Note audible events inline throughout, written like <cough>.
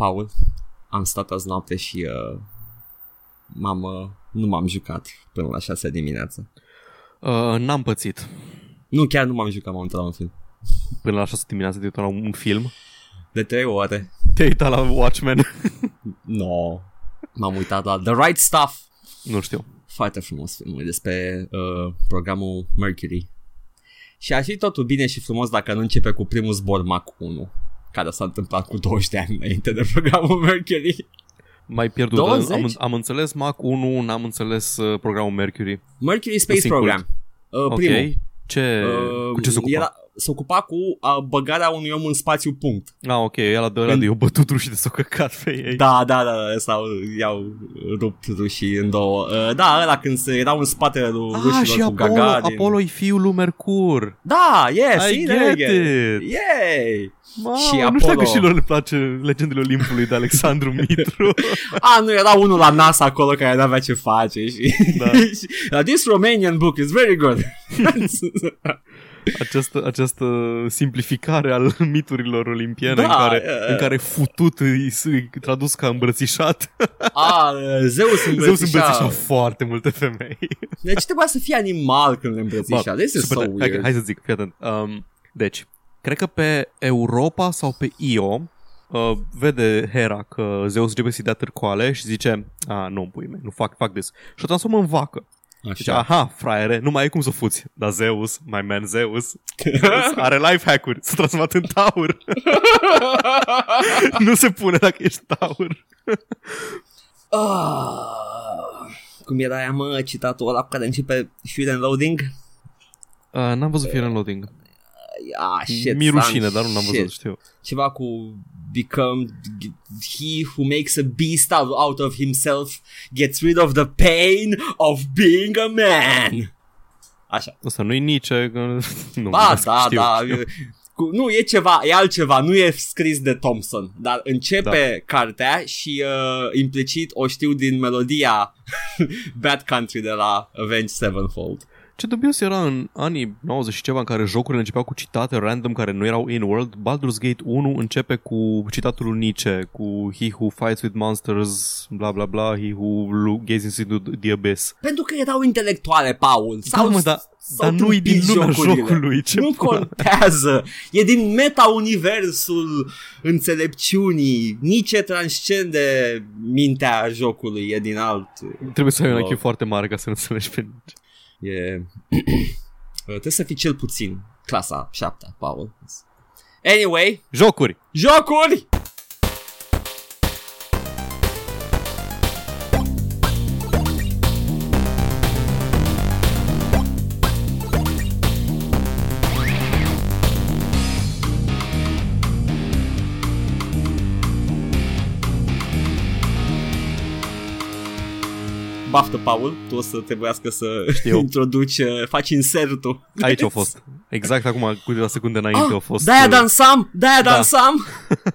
Paul, am stat azi noapte și uh, m-am, uh, nu m-am jucat până la 6 dimineața. Uh, n-am pățit. Nu, chiar nu m-am jucat, m-am uitat la un film. Până la 6 dimineața te la un film. De trei ore. Te-ai uitat la Watchmen? <laughs> No. M-am uitat la The Right Stuff. nu știu. Foarte frumos filmul despre uh, programul Mercury. Și ar fi totul bine și frumos dacă nu începe cu primul zbor Mach 1 care s-a întâmplat cu 20 de ani înainte de programul Mercury. Mai pierdut. 20? Am, am înțeles Mach 1, n-am înțeles uh, programul Mercury. Mercury Space Singur. Program. Uh, Ok. primul. Ce, Uh, cu ce se ocupa? Era, se ocupa cu uh, băgarea unui om în spațiu punct. Ah, ok, ăla de ăla În- de eu bătut rușii de s-o căcat pe ei. Da, da, da, sau i-au rupt rușii în două. Uh, da, ăla când se erau în spatele lui Ah, rușilor și cu Apollo, Gagarin. Apollo e fiul lui Mercur. Da, yes, I see, get there you go. it. Yay! Mamă, Și nu știu dacă Apollo- și lor le place Legendele Olimpului de Alexandru <laughs> Mitru. A, nu, era unul la NASA acolo care n-avea ce face și... Da. <laughs> da. This Romanian book is very good. <laughs> această, această simplificare al <laughs> miturilor olimpiene Da, în, care, e- în care futut îi, îi tradus ca îmbrățișat. A, <laughs> Zeus Zeus îmbrățișa. îmbrățișa foarte multe femei. Deci trebuia să fie animal când le îmbrățișa. This is so super tare. hai, weird. hai să zic, fii atent. Um, deci, cred că pe Europa sau pe Io uh, vede Hera că Zeus începe să-i dea târcoale și zice, a, nu, pui mei, nu fac, fac this. Și o transformă în vacă. Zice, Așa. aha, fraiere, nu mai ai cum să fuți. Dar Zeus, my man Zeus, <laughs> are life hack-uri. S-a transformat în taur. <laughs> nu se pune dacă ești taur. Ah, cum era aia, mă, citatul ăla cu care începe Fear and Loading? Uh, n-am văzut Fear and Loading. Ah, shit, Mi-e son, rușine, dar nu n-am shit. văzut, știu. Ceva cu become he who makes a beast out, out of himself gets rid of the pain of being a man. Așa. Asta nu-i Nietzsche, că... nu, Ba, știu, da, da. știu. Cu, nu, e ceva, e altceva, nu e scris de Thompson, dar începe da. cartea și uh, implicit o știu din melodia <laughs> Bad Country de la Avenged Sevenfold. Ce dubios era în anii 90 și ceva în care jocurile începeau cu citate random care nu erau in-world. Baldur's Gate 1 începe cu citatul lui Nietzsche, cu He who fights with monsters, bla bla bla, he who lo- gazes into the abyss. Pentru că erau intelectuale, Paul. Da, Sau, mă, dar, sau dar nu-i din tâmpit lumea jocurile. jocului. Ce nu pula. contează. E din meta-universul înțelepciunii. Nici ce transcende mintea jocului. E din alt. Trebuie să ai un Wow. IQ foarte mare ca să nu înțelegi pe Nietzsche. E... <clears throat> Trebuie să fii cel puțin clasa 7 Paul. Anyway, Jocuri! jocuri! Baftă, Paul, tu o să trebuiască să Știu. <laughs> introduci, uh, faci insertul. Aici au fost. Exact acum, câteva secunde înainte Ah, au fost. De-aia uh, dansam, de-aia Da. dansam.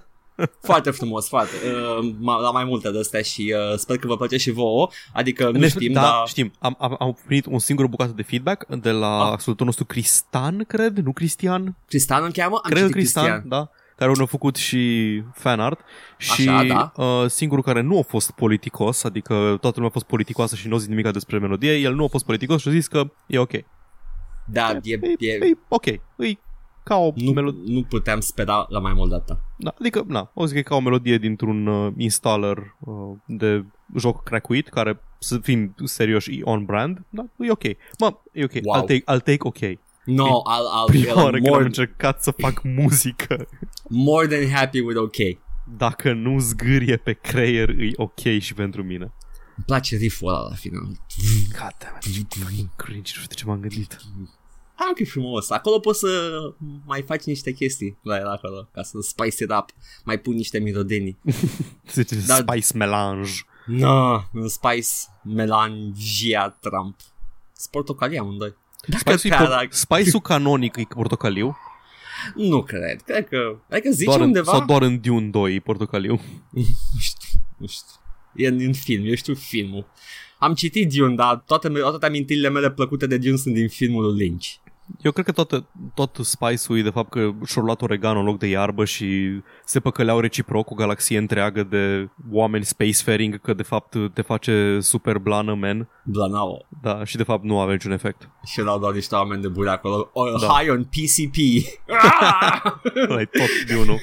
<laughs> foarte frumos, foarte. Uh, ma- la mai multe de astea și uh, sper că vă place și vouă. Adică nu Ne- știm, da, dar... știm. Am, am, am primit un singur bucată de feedback de la Ah. ascultătorul nostru Cristan, cred, nu Cristian. Cristian îl cheamă? Am cred că citit Cristian, da, care ne-a făcut și fan art și Așa, da. uh, singurul care nu a fost politicos, adică toată lumea a fost politicoasă și nu a zis nimic despre melodie, el nu a fost politicos și a zis că e ok. Da, e, E, e, e ok, e ca o nu, melodie. nu puteam spera la mai mult data. Da, adică, na, o zic că e ca o melodie dintr-un uh, installer uh, de joc cracuit, care, să fim serioși, e on-brand, da, e ok. Mă, e ok, Wow. I'll, take, I'll take ok. No, I'll, I'll Prima feel oară când am more, încercat să fac muzică, more than happy with OK. Îmi dacă nu zgârie pe creier, e ok și pentru mine. place riff-ul ăla la final. God damn it, ce fucking cringe, nu știu de ce m-am gândit. Ah, că e frumos. Acolo poți să mai faci niște chestii la el acolo, ca să spice it up. Mai pun niște mirodenii. <laughs> Se zice Da. Spice Melange. No, un spice melangia Trump. Sunt portocalii amândoi. Dacă Spice-ul, pe por- ala- Spice-ul <laughs> canonic e portocaliu, Nu cred. Cred că... Adică zice doar în, undeva... sau doar în Dune 2 e portocaliu. <laughs> Nu știu. Nu știu. E din film. Eu știu filmul. Am citit Dune, dar toate, toate amintirile mele plăcute de Dune sunt din filmul lui Lynch. Eu cred că toată, tot spice-ul e de fapt că și-au luat oregano în loc de iarbă și se păcăleau reciproc o galaxie întreagă de oameni spacefaring că de fapt te face super blană, man. Blanao. Da, și de fapt nu avea niciun efect. Și erau doar niște oameni de buri acolo. Oh, Da. High on PCP. <laughs> Ăla e tot de unul.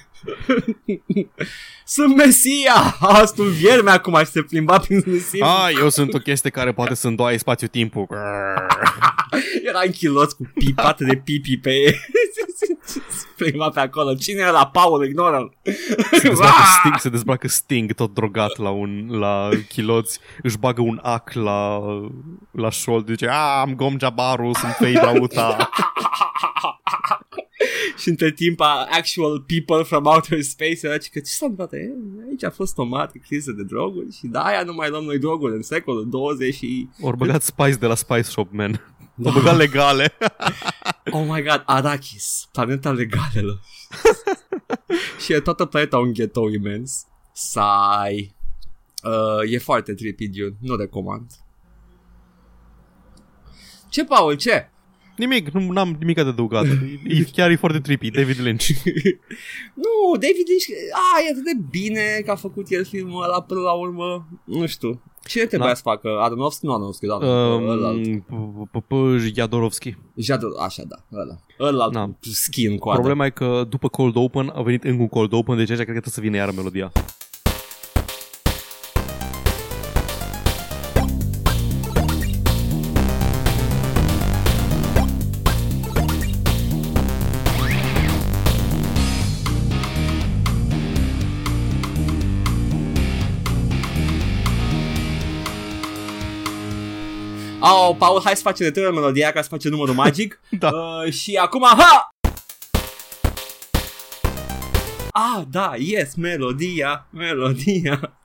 Sunt Mesia! Asta un vierme acum și se plimba prin Mesia. A, eu sunt o chestie care poate să îndoaie spațiu-timpul. Era în chiloți cu pipate de pipi pe ei. Se plimba pe acolo. Cine era Paul? Ignoră-l. Se dezbracă, Sting, se dezbracă Sting tot drogat la, un, la chiloți, își bagă un ac la, la șold, zice, a, am Gom Jabaru, sunt Fei Drauta. <laughs> și între timp a actual people from outer space era că ce s-a întâmplat? E, aici a fost o mare criză de droguri și de aia nu mai luăm noi droguri în secolul 20 și... Ori băgat Spice de la Spice Shop, man. O băgat legale. <laughs> Oh my god, Arrakis, planeta legalelor. <laughs> și e toată planeta un ghetto imens. Sai. Uh, e foarte trippy, Dune. Nu recomand. Ce, Paul, ce? Nimic, nu am nimic de adăugat. <laughs> E, chiar e foarte trippy, David Lynch. <laughs> nu, David Lynch, a, e atât de bine că a făcut el filmul ăla până la urmă. Nu știu. Cine trebuia Da. să facă? Aronofsky? Nu Aronofsky, da. ălalt. Um, p- p- Jadorowski. Jador, așa, da, ăla. Ăla, Da. skin cu adă. Problema e că după Cold Open a venit încă un Cold Open, deci aici cred că trebuie să vină iară melodia. Oh, Paul, hai să facem de trei ori melodia ca să facem numărul magic. <laughs> Da. Uh, și acum, ha! Ah, da, yes, melodia, melodia.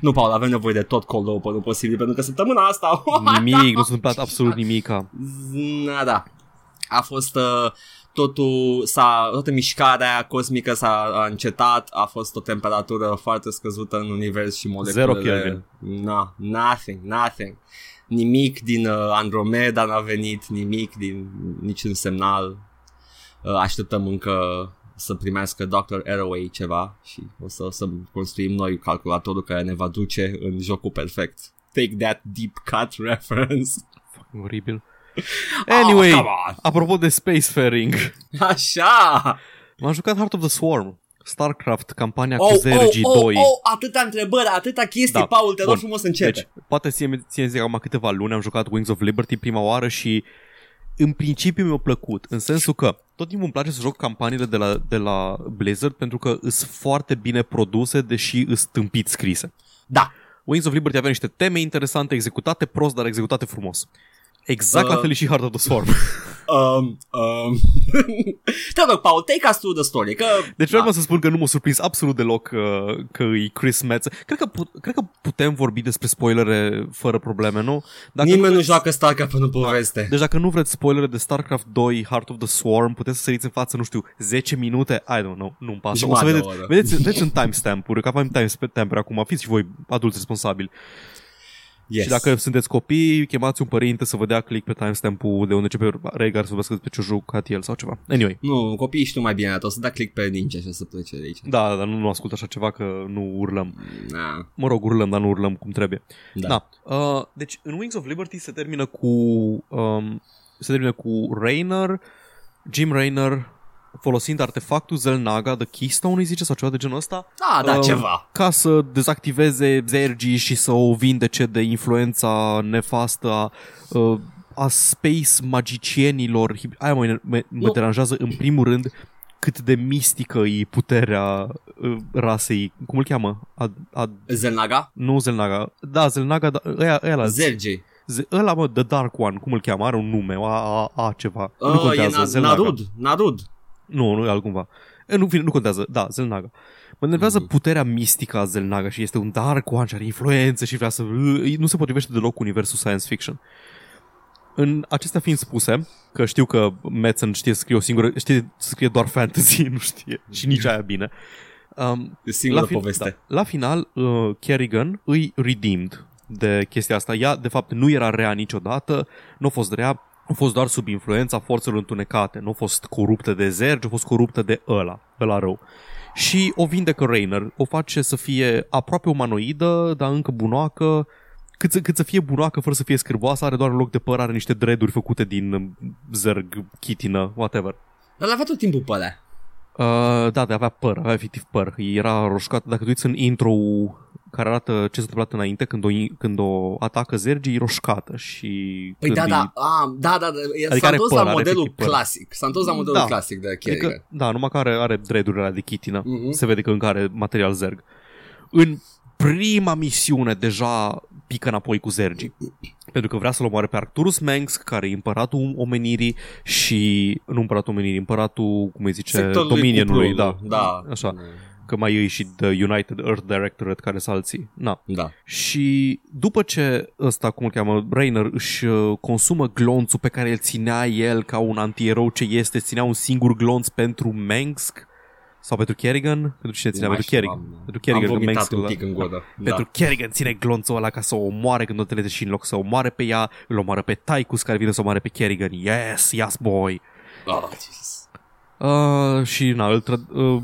Nu, Paul, avem nevoie de tot cold open posibil, pentru că săptămâna asta... <laughs> Nimic, nu s-a întâmplat absolut nimica. Nada. A fost uh, totul, s-a, toată mișcarea cosmică s-a a încetat, a fost o temperatură foarte scăzută în univers și moleculele... Zero Kelvin. Na, nothing, nothing. Nimic din uh, Andromeda n-a venit, nimic din niciun semnal. Uh, așteptăm încă să primească Dr. Arroway ceva și o să, o să construim noi calculatorul care ne va duce în jocul perfect. Take that deep cut <laughs> reference. Oribil. <laughs> Anyway, Oh, come on. apropo de spacefaring, Așa! m-am jucat Heart of the Swarm. StarCraft, campania Oh, cu oh, Zergi oh, 2. oh, atâta întrebări, atâta chestii, Da. Paul, te rog Bun. frumos începe. Deci, poate ție, ție zic acum câteva luni am jucat Wings of Liberty prima oară și în principiu mi-a plăcut, în sensul că tot timpul îmi place să joc campaniile de la, de la Blizzard pentru că sunt foarte bine produse, deși sunt tâmpit scrise. Da. Wings of Liberty avea niște teme interesante, executate prost, dar executate frumos. Exact la Uh. fel e și Heart of the Swarm. <laughs> Um, um. <laughs> te rog, Paul, take us through the story, că... Deci vreau da. să spun că nu m-a surprins absolut deloc uh, că e Chris Metz. Cred că, put- cred că putem vorbi despre spoilere fără probleme, nu? Dacă Nimeni nu vreți- joacă StarCraft nu poveste. Deci dacă nu vreți spoilere de StarCraft 2 Heart of the Swarm, puteți să săriți în față, nu știu, 10 minute, I don't know, nu-mi pasă. O să Jumătate de vedeți, oră. vedeți, vedeți în timestamp-uri, că avem timestamp-uri acum, fiți și voi adulți responsabili. Yes. Și dacă sunteți copii, chemați un părinte să vă dea click pe timestamp-ul de unde începe Regar să vă văzut pe ce a jucat el sau ceva. Anyway, Nu, copiii știu mai bine, o să da click pe ninja și o să plece de aici. da, dar nu, nu ascult așa ceva că nu urlăm. Na, Mă rog, urlăm, dar nu urlăm cum trebuie. da. Da. Uh, deci, în Wings of Liberty se termină cu um, se termină cu Rainer, Jim Rainer folosind artefactul Zelnaga, The Keystone, îi zice, sau ceva de genul ăsta, Da, da, Uh, ceva. ca să dezactiveze Zergi și să o vindece de influența nefastă a, uh, a space magicienilor. Aia mă, mă, mă Nu. deranjează în primul rând cât de mistică e puterea uh, rasei. Cum îl cheamă? Ad, ad, Zelnaga? nu Zelnaga. Da, Zelnaga, da, ăia, ăia la, Zergi. Z- ăla, mă, The Dark One, cum îl cheamă? Are un nume, a, a, a ceva. nu Uh, e contează, Na- Zelnaga. Narud. Narud. Nu, nu e altcumva. E, Nu, nu contează, da, Zelnaga. Mă enervează Mhm. puterea mistică a Zelnaga și este un Dark One și are influență și vrea să... Nu se potrivește deloc cu universul science fiction. În acestea fiind spuse, că știu că Metzen știe să scrie o singură, știe să scrie doar fantasy, <laughs> nu știe, și nici aia bine. Um, E singura la, fin- poveste. Da, la final, uh, Kerrigan îi redeemed de chestia asta. Ea, de fapt, nu era rea niciodată, nu a fost rea, a fost doar sub influența forțelor întunecate, nu a fost coruptă de Zerg, a fost coruptă de ăla, ăla rău. Și o vindecă Rainer, o face să fie aproape umanoidă, dar încă bunoacă, cât să, cât să fie bunoacă fără să fie scârboasă, are doar un loc de păr, are niște dreaduri făcute din um, zerg, chitină, whatever. Dar avea tot timpul pe alea. Uh, da, de avea păr, avea efectiv păr. Era roșcat. Dacă te uiți în intro care arată ce s-a întâmplat înainte când o, când o atacă Zergi, e roșcată și... Păi da, când da, îi- a, da, da, da, Adică s-a are întors păr, la are modelul efectiv păr. clasic. S-a întors la modelul Da. clasic de Kerrigan. Adică, da, numai că are, are dreadurile alea de chitină. Mhm. Se vede că încă are material zerg. În prima misiune deja pică înapoi cu zergii. Pentru că vrea să-l omoare pe Arcturus Mengs, care e împăratul omenirii și... Nu împăratul omenirii, împăratul, cum îi zice, Sectorului Dominionului, cuplului, da. da. Așa. Că mai e și The United Earth Directorate care sunt alții. Na. Da. Și după ce ăsta, cum îl cheamă, Rainer își uh, consumă glonțul pe care îl ținea el ca un antierou ce este, ținea un singur glonț pentru Mengsk sau pentru Kerrigan? Pentru cine ținea? Nu Pentru mai Kerrigan. știu, am- Pentru Kerrigan, Am că vomitat Mengsk un îl- pic în gură. pentru Da. Kerrigan ține glonțul ăla ca să o omoare când o întâlnește și în loc să o omoare pe ea, îl omoară pe Tychus care vine să o omoare pe Kerrigan. Yes, yes boy! Oh, Jesus. Uh, și na, îl tră- uh,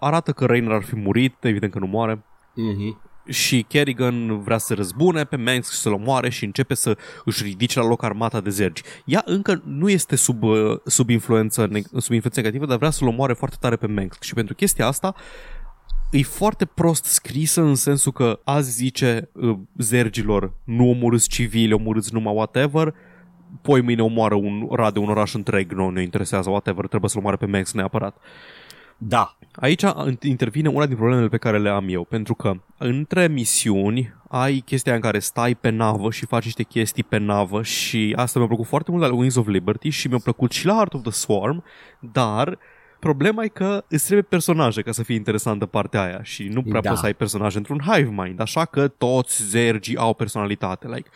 arată că Rainer ar fi murit, evident că nu moare. Mhm. și Kerrigan vrea să răzbune pe Manx și să-l omoare și începe să își ridice la loc armata de zergi. Ea încă nu este sub, uh, sub, influență, neg- sub influență negativă, dar vrea să-l omoare foarte tare pe Manx. Și pentru chestia asta e foarte prost scrisă în sensul că azi zice uh, zergilor nu omorâți civili, omorâți numai whatever, poi mâine omoară un rade un oraș întreg, nu ne interesează, whatever, trebuie să-l omoare pe Manx neapărat. Da. Aici intervine una din problemele pe care le am eu, pentru că între misiuni ai chestia în care stai pe navă și faci niște chestii pe navă și asta mi-a plăcut foarte mult la Wings of Liberty și mi-a plăcut și la Heart of the Swarm, dar problema e că îți trebuie personaje ca să fie interesantă partea aia și nu prea Da. poți să ai personaje într-un hive mind, așa că toți zergii au personalitate, like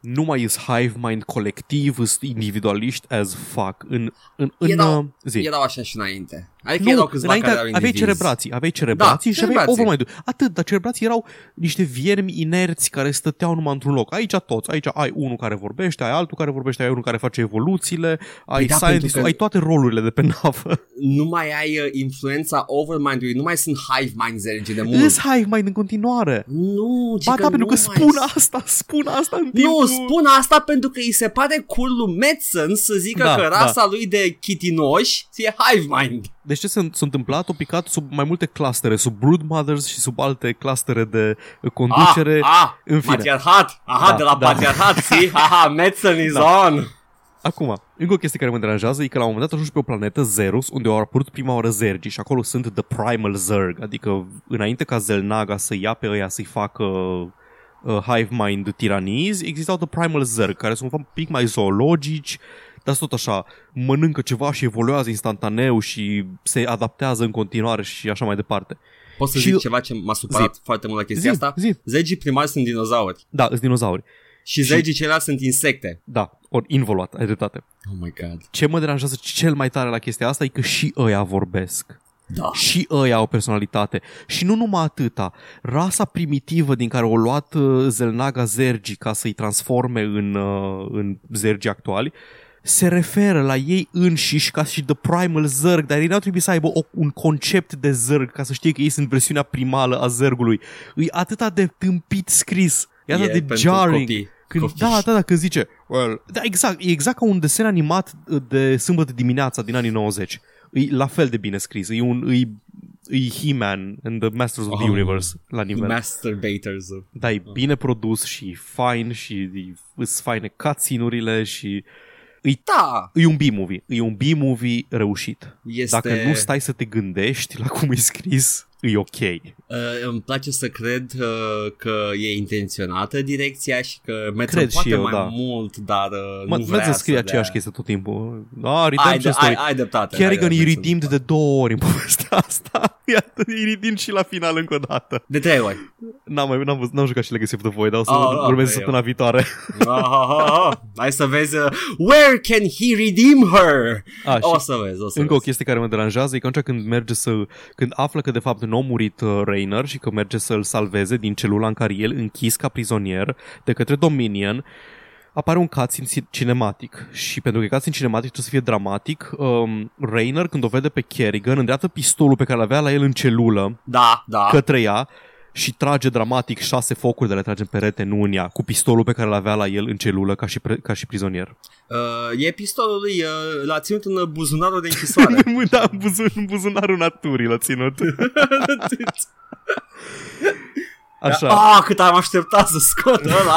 nu mai is hive mind colectiv, sunt individualiști as fuck. În, în, în, Erau- uh, zi. Erau așa și înainte. Adică Nu, erau câțiva înainte care erau aveai indivizi. cerebrații, aveai cerebrații Da, și aveai cerebrații. overmind Atât, dar cerebrații erau niște viermi inerți care stăteau numai într-un loc. Aici toți, aici ai unul care vorbește, ai altul care vorbește, ai unul care face evoluțiile, ai da, scientist pentru că- ai toate rolurile de pe navă. Nu mai ai uh, influența overmind-ului, nu mai sunt hive mind zergi de mult. Îs hive mind în continuare. Nu, ci Ba da, pentru nu că mai spun sunt. asta, spun asta în Nu, timpul... spun asta pentru că îi se pare cool lui Madsen să zică Da, că da. rasa lui de chitinoși e hive mind. Deci ce s-a s-a întâmplat? O picat sub mai multe clustere, sub Brood Mothers și sub alte clustere de conducere. ah, ah, în fine. patriarhat. Aha, Da, de la da. patriarhat, see? <laughs> Haha, Madsen is Da. on. Acum, încă o chestie care mă deranjează e că la un moment dat ajungi pe o planetă Zerus, unde au apărut prima oară Zergi și acolo sunt The Primal Zerg, adică înainte ca Zelnaga să ia pe ăia să-i facă uh, Hive Mind tiranizi, existau The Primal Zerg, care sunt un pic mai zoologici, dar sunt tot așa, mănâncă ceva și evoluează instantaneu și se adaptează în continuare și așa mai departe. Pot să Și- zic ceva ce m-a supărat Zi. foarte mult la chestia Zi, asta? zi. Zegii primari sunt dinozauri Da, sunt dinozauri. și zegii ceilalți sunt insecte. Da, ori involuat, ai dreptate. Oh my god. Ce mă deranjează cel mai tare la chestia asta e că și ăia vorbesc. Da. Și ăia au personalitate. Și nu numai atâta. Rasa primitivă din care au luat uh, Zelnaga Zergi ca să-i transforme în, uh, în Zergi actuali, se referă la ei înșiși ca și The Primal Zerg, dar ei n-au trebuit să aibă o, un concept de Zerg ca să știe că ei sunt versiunea primală a Zergului. E atâta de tâmpit scris. E atât E de pentru jarring. copii. Când, Copii. da, da, da, când zice, well, da, exact, e exact ca un desen animat de sâmbătă dimineața din anii 90. E la fel de bine scris, e un, e, e He-Man and the Masters of the Oh. Universe la nivel. Masturbators. da, e bine produs și e fine și e, îs faine cutscene-urile și Da, e un B-movie, e un B-movie reușit. este... Dacă nu stai să te gândești la cum e scris, e ok. Uh, îmi place să cred uh, că e intenționată direcția și că Madsen Cred și poate eu, mai da. mult, dar uh, Mă, nu vrea să scrie să aceeași dea. chestie tot timpul. Da, Ai, redemption de, story. ai, ai dreptate. Kerrigan ai, e ai, redeemed de două ori în povestea asta. Iată, e redeemed și la final încă o dată. De trei ori. N-am, mai, n-am, văzut- n-am jucat și Legacy of the Void, dar o să Oh, oh, ok, urmez eu. săptămâna viitoare. Ah, ah, ah, ah. Hai să vezi. Uh, where can he redeem her? A, O și să vezi, o să încă o vezi. chestie care mă deranjează e că atunci când merge să, când află că de fapt nu a murit uh, Rainer și că merge să-l salveze din celula în care el închis ca prizonier de către Dominion, apare un cutscene ci- cinematic și pentru că cutscene cinematic trebuie să fie dramatic, um, Rainer când o vede pe Kerrigan îndreaptă pistolul pe care l-avea la el în celulă Da, da. către ea și trage dramatic șase focuri de le trage în perete, nu în ea, cu pistolul pe care l-avea la el în celulă ca și, pre- ca și prizonier. Uh, e pistolul lui, uh, l-a ținut în buzunarul de închisoare. <laughs> da, în, buzun, în buzunarul naturii l-a ținut. <laughs> Așa. Ah, cât am așteptat să scot <laughs> ăla.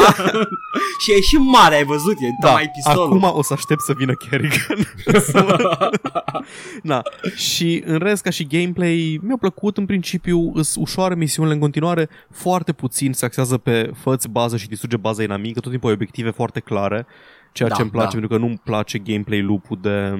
și e și mare, ai văzut, e da, mai pistolul. acum o să aștept să vină Kerrigan. <laughs> da. Și în rest, ca și gameplay, mi-a plăcut în principiu, sunt ușoare misiunile în continuare, foarte puțin se axează pe făți bază și distruge baza inamică, tot timpul ai obiective foarte clare, ceea Da, ce îmi place, da. pentru că nu-mi place gameplay loop-ul de,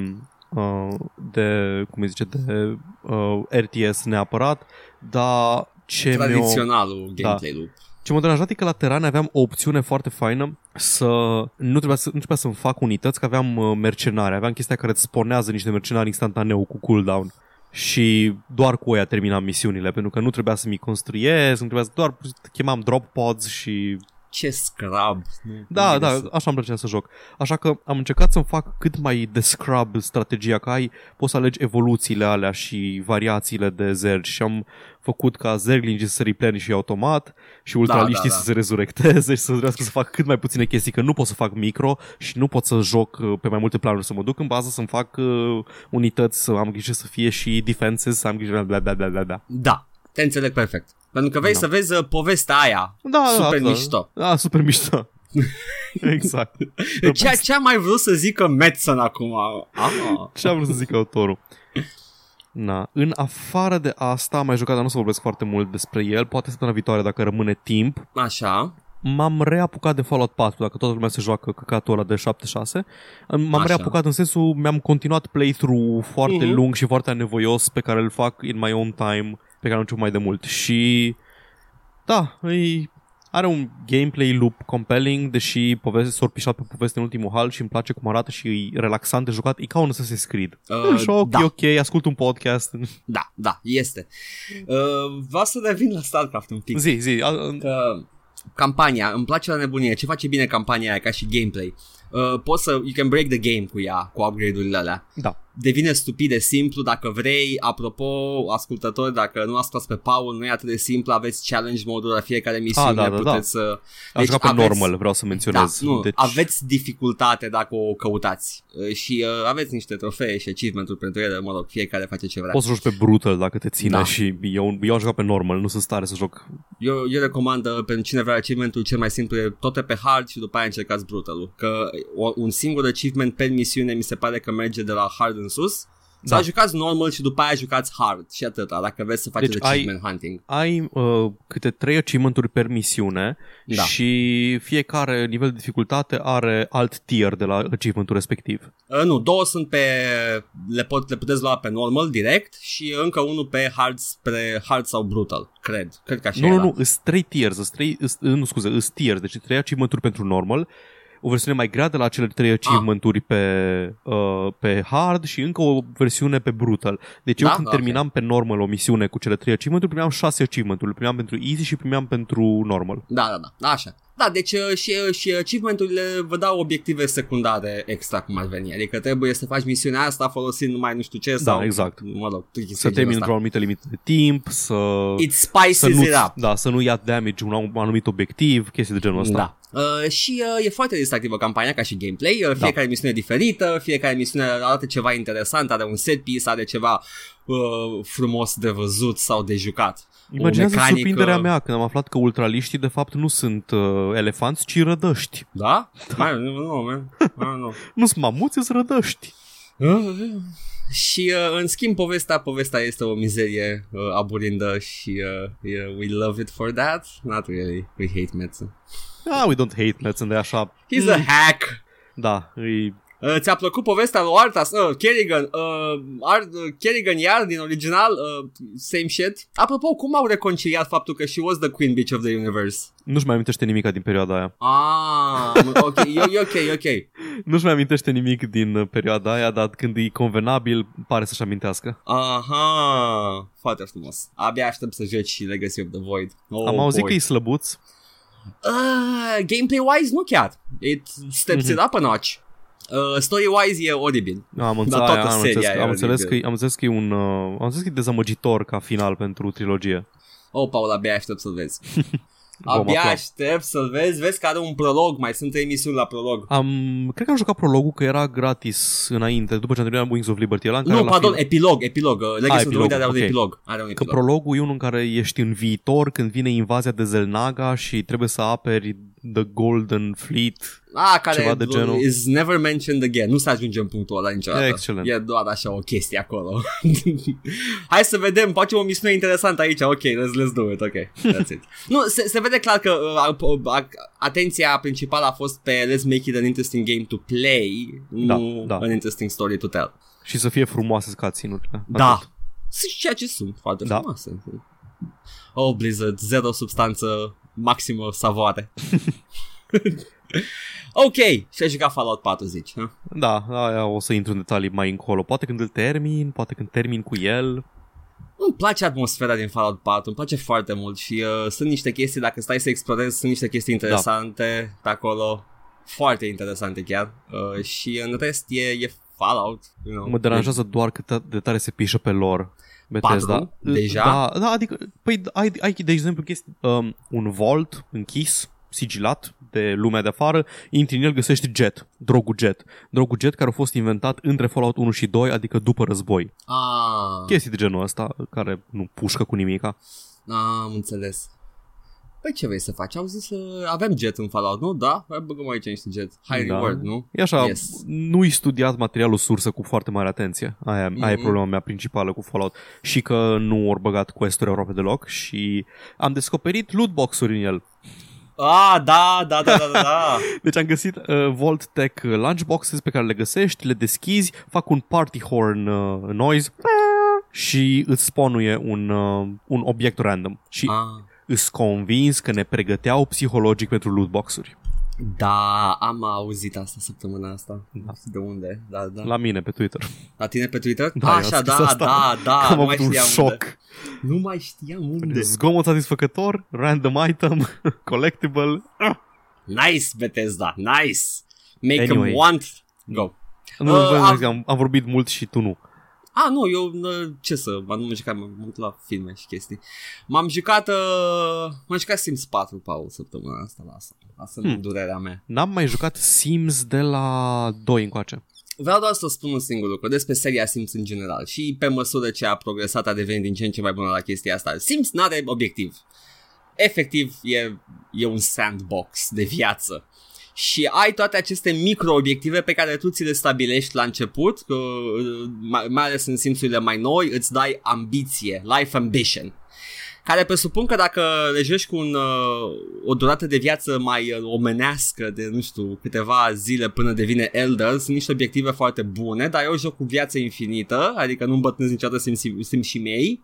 uh, de cum îi zice, de uh, RTS neapărat, dar ce mi-o... Tradiționalul gameplay loop. Ce m-a deranjat e că la terane aveam o opțiune foarte faină să nu trebuia, să, nu trebuia să-mi fac unități, că aveam uh, mercenari, aveam chestia care îți sponează niște mercenari instantaneu cu cooldown. Și doar cu oia terminam misiunile, pentru că nu trebuia să mi construiesc, nu trebuia să doar chemam drop pods și Ce scrub. da, Nu da, vine să- așa îmi plăcea să joc. Așa că am încercat să-mi fac cât mai de scrub strategia, că ai, poți să alegi evoluțiile alea și variațiile de zergi și am făcut ca zerglingii să se replenish automat și ultraliștii da, da. să se rezurecteze <laughs> și să trebuiască să fac cât mai puține chestii, că nu pot să fac micro și nu pot să joc uh, pe mai multe planuri, să mă duc în bază să-mi fac uh, unități, să am grijă să fie și defenses, să am grijă bla bla bla bla bla. Da, te înțeleg perfect. Pentru că vrei Da. să vezi uh, povestea aia. Da, Super da, mișto. Da, super mișto. <laughs> exact. Ce, ce am mai vrut să zică Madsen acum? Ah. Ce am vrut să zic autorul? Na. În afară de asta, am mai jucat, dar nu o să vorbesc foarte mult despre el. Poate săptămâna viitoare, dacă rămâne timp. Așa. M-am reapucat de Fallout 4, dacă toată lumea se joacă căcatul ăla de 7-6. M-am Așa. reapucat în sensul, mi-am continuat playthrough foarte Mhm. lung și foarte anevoios pe care îl fac in my own time, pe care am început mai de mult. Și da, îi are un gameplay loop compelling, deși poveste s-a pișat pe poveste în ultimul hal și îmi place cum arată și e relaxant de jucat. E ca un Assassin's Creed. Uh, Uh, joc, da. e ok, ascult un podcast. Da, da, este. Uh, vreau să revin la StarCraft un pic. Zi, zi. a- Că campania, îmi place la nebunie. Ce face bine campania aia ca și gameplay? Uh, poți să, you can break the game cu ea, cu upgrade-urile alea. Da. Devine stupid de simplu dacă vrei. Apropo, ascultători, dacă nu ascultați pe Paul, nu e atât de simplu, aveți challenge modul la fiecare misiune, Ah, da, da, da. puteți să... Am jucat pe aveți- normal, vreau să Da, menționez. nu, deci, aveți dificultate dacă o căutați uh, și uh, aveți niște trofee și achievement-uri pentru ele, mă rog, fiecare face ce vrea. Poți să joci pe brutal dacă te ține Da. și eu, eu am jucat pe normal, nu sunt stare să joc. Eu, eu recomand uh, pentru cine vrea achievement-ul cel mai simplu e toate pe hard și după aia încercați brutal că o, un singur achievement per misiune mi se pare că merge de la hard în sus. Da. Sau jucați normal și după aia jucați hard și atâta, dacă vreți să faceți Deci ai- achievement hunting. Ai uh, câte trei achievement-uri per misiune Da. și fiecare nivel de dificultate are alt tier de la achievement-ul respectiv. Uh, nu, două sunt pe le, pot, le puteți lua pe normal direct și încă unul pe hard spre hard sau brutal, cred. Cred că așa Nu, nu, era. nu, îs trei tiers, îs trei, îs, nu scuze, îs tiers, deci trei achievement-uri pentru normal, o versiune mai grea de la cele trei achievement-uri pe, uh, pe hard și încă o versiune pe brutal. Deci eu Da? când Ok. terminam pe normal o misiune cu cele trei achievement-uri, primeam șase achievement-uri. Le primeam pentru easy și primeam pentru normal. Da, da, da, așa. Da, deci uh, și, uh, și achievement-urile vă dau obiective secundare extra cum ar veni. Adică trebuie să faci misiunea asta folosind numai nu știu ce sau... exact. Mă rog, chestii Să genul termin ăsta. într-o anumită limită de timp, să, It spices să, nu, it up. da, să nu ia damage un anumit obiectiv, chestii de genul ăsta. Da. Uh, și uh, e foarte distractivă campania ca și gameplay. Uh, fiecare misiune e diferită, fiecare misiune arată ceva interesant, are un set piece, are ceva uh, frumos de văzut sau de jucat. Imaginează mecanică- surprinderea mea când am aflat că ultraliștii de fapt nu sunt uh, elefanți, ci rădăști. Da? Mai, nu, nu, man. Mai, nu. Nu sunt mamuți, sunt rădăști. Și uh, în schimb povestea, povestea este o mizerie uh, aburindă și uh, yeah, we love it for that. Not really. We hate Madsen. Ah, we don't hate Madsen, de așa. He's a hack. Da, îi... Uh, ți-a plăcut povestea lui Arthas? Uh, Kerrigan, uh, Art, uh, Kerrigan iar din original, uh, same shit. Apropo, cum au reconciliat faptul că she was the queen bitch of the universe? nu-și mai amintește nimic din perioada aia. Ah, ok, e, e ok, e ok. <laughs> Nu-și mai amintește nimic din uh, perioada aia, dar când e convenabil, pare să-și amintească. Aha, foarte frumos. Abia aștept să joci și Legacy of the Void. Oh, Am auzit boy. că e slăbuț. Uh, gameplay-wise nu chiar. It steps mm-hmm. it up a notch. Uh, story-wise e oribil. Am înțeles, Dar toată aia, am seria înțeles, e am înțeles că, oribil. am înțeles că e un uh, am înțeles că e dezamăgitor ca final pentru trilogie. Oh, Paul, abia aștept să-l vezi. <laughs> Vom abia afla. aștept să-l vezi. Vezi că are un prolog. Mai sunt trei emisiuni la prolog. Am, cred că am jucat prologul că era gratis înainte, după ce am terminat Wings of Liberty. Ăla în care Nu, la pardon, final- epilog, epilog. Uh, Legacy of the epilog, Void are un ok. epilog. Are un Că epilog. prologul e unul în care ești în viitor când vine invazia de Zelnaga și trebuie să aperi The Golden Fleet. Ah, care ceva de genul. is never mentioned again. Nu se ajunge în punctul ăla niciodată. Excelent. E doar așa o chestie acolo. <laughs> Hai să vedem, facem o misiune interesantă aici. Ok, let's, let's do it. Ok, that's it. <laughs> nu, se, se vede clar că uh, a- a- atenția principală a fost pe let's make it an interesting game to play, Da, nu da. an interesting story to tell. Și să fie frumoase cutscene-urile. Da. Atât. Sunt ceea ce sunt, foarte Da. frumoase. Oh, Blizzard, zero substanță, maximă savoare. <laughs> ok, și ai jucat Fallout 4, zici, huh? Da, aia o să intru în detalii mai încolo. Poate când îl termin, poate când termin cu el. Îmi place atmosfera din Fallout 4, îmi place foarte mult și uh, sunt niște chestii, dacă stai să explorezi, sunt niște chestii interesante da. pe acolo, foarte interesante chiar uh, și în rest e, e Fallout. You know. Mă deranjează doar cât de tare se pișă pe lor. Bethesda. Patru? Deja? Da, da, adică, păi ai, ai de exemplu chestii, um, un vault închis, sigilat de lumea de afară, intri în el, găsești jet, drogul jet. Drogul jet care a fost inventat între Fallout 1 și 2, adică după război. Ah, Chestii de genul ăsta, care nu pușcă cu nimica. am înțeles. Păi ce vrei să faci? Am zis să avem jet în Fallout, nu? Da? Hai băgăm aici niște jet. High Da. reward, nu? E așa, Yes. yes. nu-i studiat materialul sursă cu foarte mare atenție. Aia, mm-hmm. aia e Mhm. problema mea principală cu Fallout. Și că nu ori băgat quest-uri aproape deloc și am descoperit lootbox-uri în el. Ah, da, da, da, da, da, da. <laughs> Deci am găsit uh, Vault Tech lunchboxes pe care le găsești, le deschizi, fac un party horn uh, noise și îți sponuie un, uh, un obiect random. Și ah. Ah. îs convins că ne pregăteau psihologic pentru lootbox-uri. Da, am auzit asta săptămâna asta. Da. De unde? Da, da. La mine pe Twitter. La tine pe Twitter? Da, eu am Așa, scris da, asta. da, da, am nu mai avut un știam șoc. unde. Nu mai știam unde. Zgomot satisfăcător, random item, <laughs> collectible. Nice, Bethesda, nice. Make Anyway. them want. Go. Nu, Uh, uh, am- am, am vorbit mult și tu nu. Ah, nu, eu uh, ce să, m-am nu jucat, m-am uitat la filme și chestii. M-am jucat, uh, m-am jucat Sims 4, Paul, săptămâna asta, lasă. Asta nu Hmm. durerea mea. N-am mai jucat Sims de la 2 încoace. Vreau doar să spun un singur lucru despre seria Sims în general și pe măsură ce a progresat a devenit din ce în ce mai bună la chestia asta. Sims nu are obiectiv. Efectiv e, e un sandbox de viață. Și ai toate aceste micro-obiective pe care tu ți le stabilești la început, că, mai, mai ales în simțurile mai noi, îți dai ambiție, life ambition care presupun că dacă le joci cu un, uh, o durată de viață mai uh, omenească de, nu știu, câteva zile până devine elder, sunt niște obiective foarte bune, dar eu joc cu viață infinită, adică nu îmbătrânesc niciodată simt, simt și mei.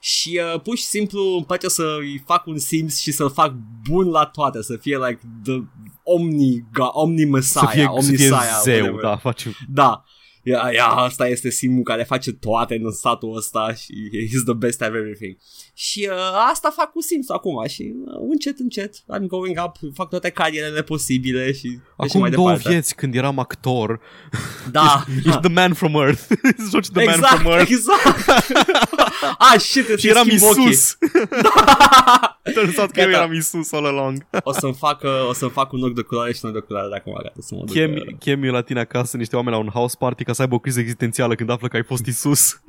Și uh, pur și simplu îmi place să-i fac un Sims și să-l fac bun la toate, să fie like the omni, ga, omni messiah, să fie, să omni fie Messiah, zeu, whatever. da, faci Da. Ia, ia, asta este Simu care face toate în satul ăsta și he's the best at everything. Și uh, asta fac cu Sims acum și uh, încet, încet, I'm going up, fac toate carierele posibile și, și Acum mai două departe. vieți când eram actor Da, <laughs> Ești The Man From Earth <laughs> Joci The Man exact, From Earth exact. <laughs> ah, shit, îți Și eram schimb ochii. Isus Turns out că eu Gata. eram Isus all along O să-mi fac, uh, o să-mi fac un ochi de culoare și un ochi de culoare dacă mă gata să mă duc. Chem, uh, chem eu la tine acasă niște oameni la un house party ca să aibă o criză existențială când află că ai fost Isus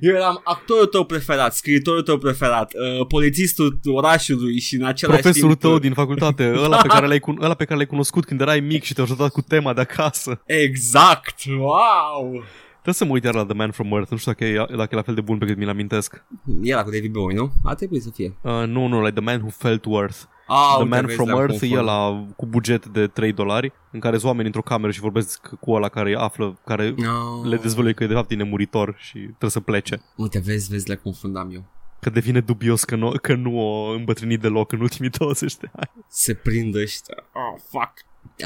Eu eram actorul tău preferat, scriitorul tău preferat, uh, polițistul orașului și în același Profesorul timp... uh, tău din facultate <laughs> Ăla pe, care l-ai, cun- ăla pe care l-ai cunoscut când erai mic și te-a ajutat cu tema de acasă Exact, wow! Trebuie să mă uit iar la The Man From Earth Nu știu dacă e, dacă e la fel de bun pe cât mi-l amintesc Era cu David Bowie, nu? A trebuit să fie. uh, Nu, nu, like The Man Who Fell to Earth Ah, The uite, Man vezi, From le-am Earth e confund. la cu buget de 3 dolari în care sunt oameni într-o cameră și vorbesc cu ăla care îi află, care No. le dezvăluie că de fapt e nemuritor și trebuie să plece. Uite, vezi, vezi, le confundam eu. Că devine dubios că nu, că nu o îmbătrânit deloc în ultimii <laughs> 20 de ani. Se prind ăștia. Oh, fuck.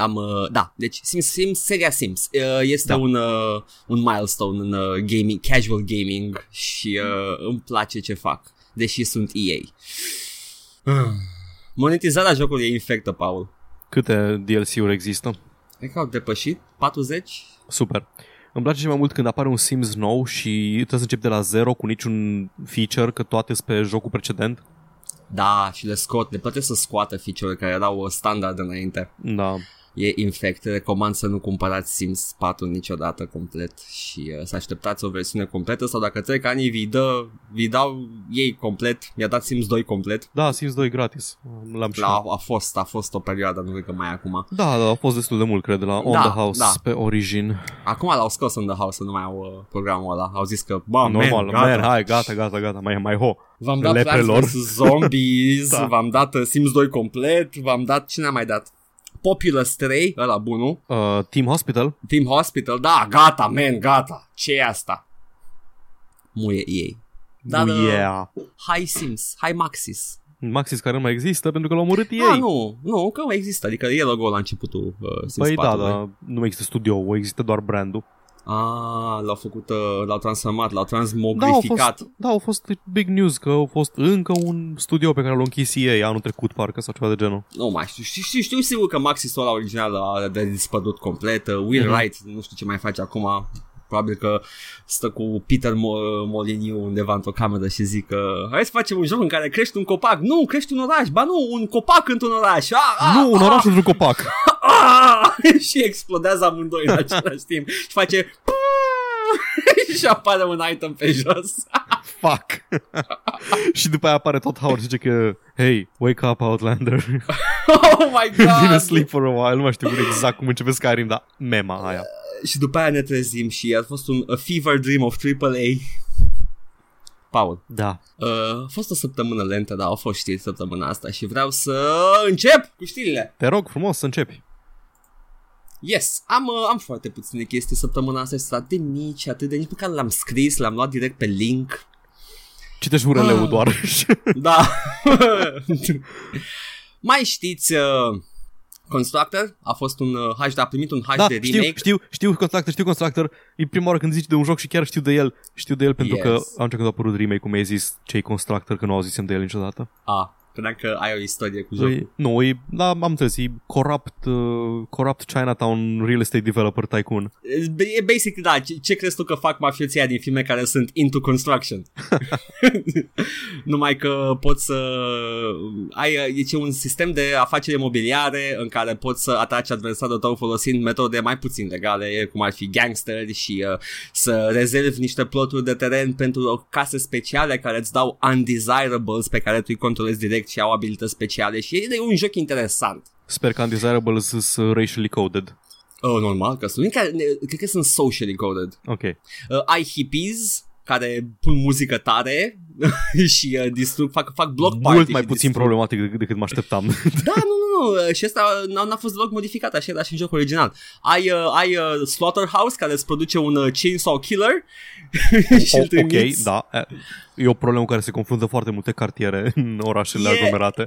Am, uh, da, deci Sims, Sims, seria Sims uh, este Da. un, uh, un milestone în uh, gaming, casual gaming și uh, îmi place ce fac, deși sunt EA. Ah. Monetizarea jocului e infectă, Paul. Câte DLC-uri există? Cred că au depășit 40? Super. Îmi place și mai mult când apare un Sims nou și trebuie să începi de la zero cu niciun feature, că toate sunt pe jocul precedent. Da, și le scot, le plătesc să scoată feature-uri care erau standard înainte. Da. E infect, recomand să nu cumpărați Sims 4 niciodată complet și uh, să așteptați o versiune completă sau dacă trec ani vi dă, vi dau ei complet, mi-a dat Sims 2 complet. Da, Sims 2 gratis. L-am și La, eu. a, fost, a fost o perioadă, nu cred că mai e acum. Da, da, a fost destul de mult, cred, de la On Da, The House da. pe Origin. Acum l-au scos în The House, să nu mai au uh, programul ăla. Au zis că, bă, Normal, man, gata, man, hai, gata, gata, gata, mai, mai ho. v-am dat leprelor. Plants vs. Zombies, <laughs> Da. v-am dat uh, Sims 2 complet, v-am dat, cine am mai dat? Populous 3, ăla bunul, Uh, Team Hospital, Team Hospital, da, gata, man, gata, ce e asta? Muie ei. Dar, nu uh, yeah. Hai Sims, hai Maxis. Maxis care nu mai există pentru că l-au omorât ei. Ah, nu, nu, că mai există, adică e logo la începutul uh, Sims Păi da, 4 da, nu mai există studio, există doar brandul. Ah, l-au făcut, uh, l-au transformat, l-au Da, au transmogrificat. fost, da, au fost big news că au fost încă un studio pe care l-au închis ei anul trecut, parcă, sau ceva de genul. Nu mai știu, știu, știu, știu sigur că Maxis ăla original a de dispărut complet. Uh, Will Mhm. Wright, nu știu ce mai face acum. Probabil că stă cu Peter Mo- Molyneux undeva într-o cameră și zic că hai să facem un joc în care crești un copac. Nu, crești un oraș. Ba nu, un copac într-un oraș. Ah, ah, nu, un ah, oraș într-un copac. <laughs> ah! și explodează amândoi în același timp și face <laughs> și apare un item pe jos. Fuck. <laughs> și după aia apare tot Howard și zice că Hey, wake up Outlander. <laughs> oh my <laughs> god! Vine sleep for a while. Nu mai știu exact cum începe Skyrim, dar mema aia. și după aia ne trezim și a fost un a fever dream of AAA. Paul, Da. uh, a fost o săptămână lentă, dar au fost știri săptămâna asta și vreau să încep cu știrile. Te rog frumos să începi. Yes, am, uh, am foarte puține chestii săptămâna asta și sunt atât de mici, atât de nici pe care le-am scris, le-am luat direct pe link. Citești url-ul Ah. doar. Da. <laughs> Mai știți uh, Constructor? A fost un uh, HD, a primit un HD da, remake. știu, știu, știu Constructor, știu Constructor. E prima oară când zici de un joc și chiar știu de el. Știu de el pentru Yes. că atunci când a apărut remake-ul mi-ai zis ce Constructor, că nu auzisem de el niciodată. A, credeam că ai o istorie cu jocul. E, nu, e, da, am înțeles, e corrupt, uh, corrupt Chinatown Real Estate Developer Tycoon. E basic, da, ce, ce crezi tu că fac mafioții ăia din filme care sunt into construction? <laughs> Numai că poți să ai, e ce un sistem de afaceri imobiliare în care poți să ataci adversarul tău folosind metode mai puțin legale, cum ar fi gangsteri și uh, să rezervi niște ploturi de teren pentru case speciale care îți dau undesirables pe care tu îi controlezi direct și au abilități speciale și e un joc interesant. Sper că Undesirables sunt racially coded. Oh, normal că sunt. Cred că- Cred că sunt socially coded. Ok. Uh, ai hippies care pun muzică tare <laughs> și uh, distrug, fac, fac block party Mult mai și puțin distrug. problematic decât, decât mă așteptam. <laughs> Da, nu, nu, nu, uh, și asta n-a, n-a fost deloc modificat, așa era și în jocul original. Ai, uh, ai uh, Slaughterhouse care îți produce un uh, chainsaw killer <laughs> și îl ok, trimiți. da. E o problemă cu care se confruntă foarte multe cartiere în orașele E- aglomerate.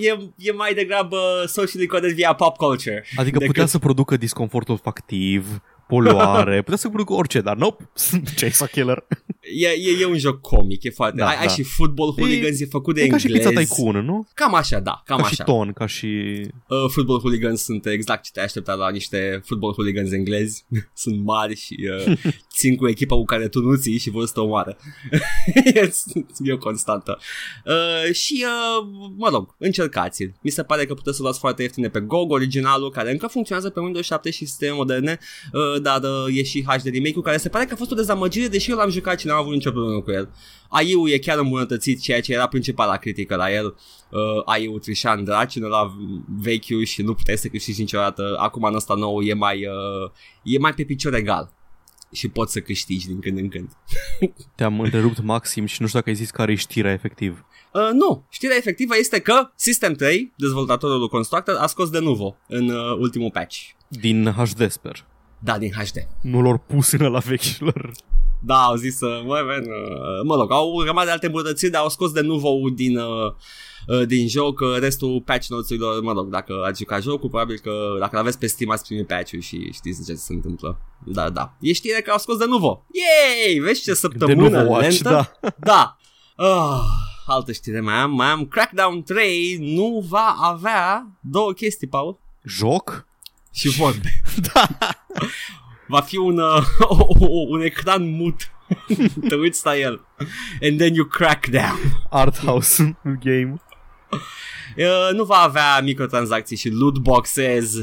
E, e mai degrabă socially coded via pop culture. Adică decât- putea să producă disconfort olfactiv, poluare, putea să producă orice, dar nope, sunt Chainsaw Killer. E, e, e un joc comic, e foarte... Da, ai, ai da. și football hooligans, e, făcut de E ca și englezi. Pizza Tycoon, nu? Cam așa, da, cam Ca așa. și Ton, ca și... Uh, football hooligans sunt exact ce te-ai aștepta la niște football hooligans englezi. <laughs> sunt mari și uh, <laughs> țin cu echipa cu care tu nu ții și vor să te omoară. <laughs> e o constantă. Uh, și, uh, mă rog, încercați-l. Mi se pare că puteți să luați foarte ieftine pe GOG originalul, care încă funcționează pe Windows 7 și sisteme moderne, uh, dar uh, e și HD remake-ul, care se pare că a fost o dezamăgire, deși eu l-am jucat și n-am avut nicio problemă cu el. AI-ul e chiar îmbunătățit, ceea ce era principala critică la el. Uh, AI-ul trișan draci, în ăla vechiul și nu puteai să câștigi niciodată. Acum în ăsta nou e mai, uh, e mai pe picior egal și poți să câștigi din când în când. <laughs> Te-am întrerupt maxim și nu știu dacă ai zis care e știrea efectiv. Uh, nu, știrea efectivă este că System 3, dezvoltatorul lui Constructor, a scos de nuvo în uh, ultimul patch. Din HD, sper. Da, din HD. Nu l-au pus în la vechilor. Da, au zis să, mă, man, uh, mă rog, au urmat de alte îmbunătățiri, dar au scos de nuvo din, uh, uh, din joc uh, restul patch notes-urilor, mă rog, dacă ați jucat jocul, probabil că dacă l-aveți pe Steam ați primit patch-ul și știți ce se întâmplă. Da, da. E știre că au scos de nuvo. Yay! Vezi ce De săptămână nuvo watch, lentă? da. Da. Ah, altă știre mai am, mai am Crackdown 3 nu va avea două chestii, Paul. Joc? Și vorbe. <laughs> da. <laughs> Va fi un, uh, <laughs> un ecran mut. <laughs> Te uiți la el. And then you crack down. Art house <laughs> game. Uh, nu va avea microtransacții și loot boxes.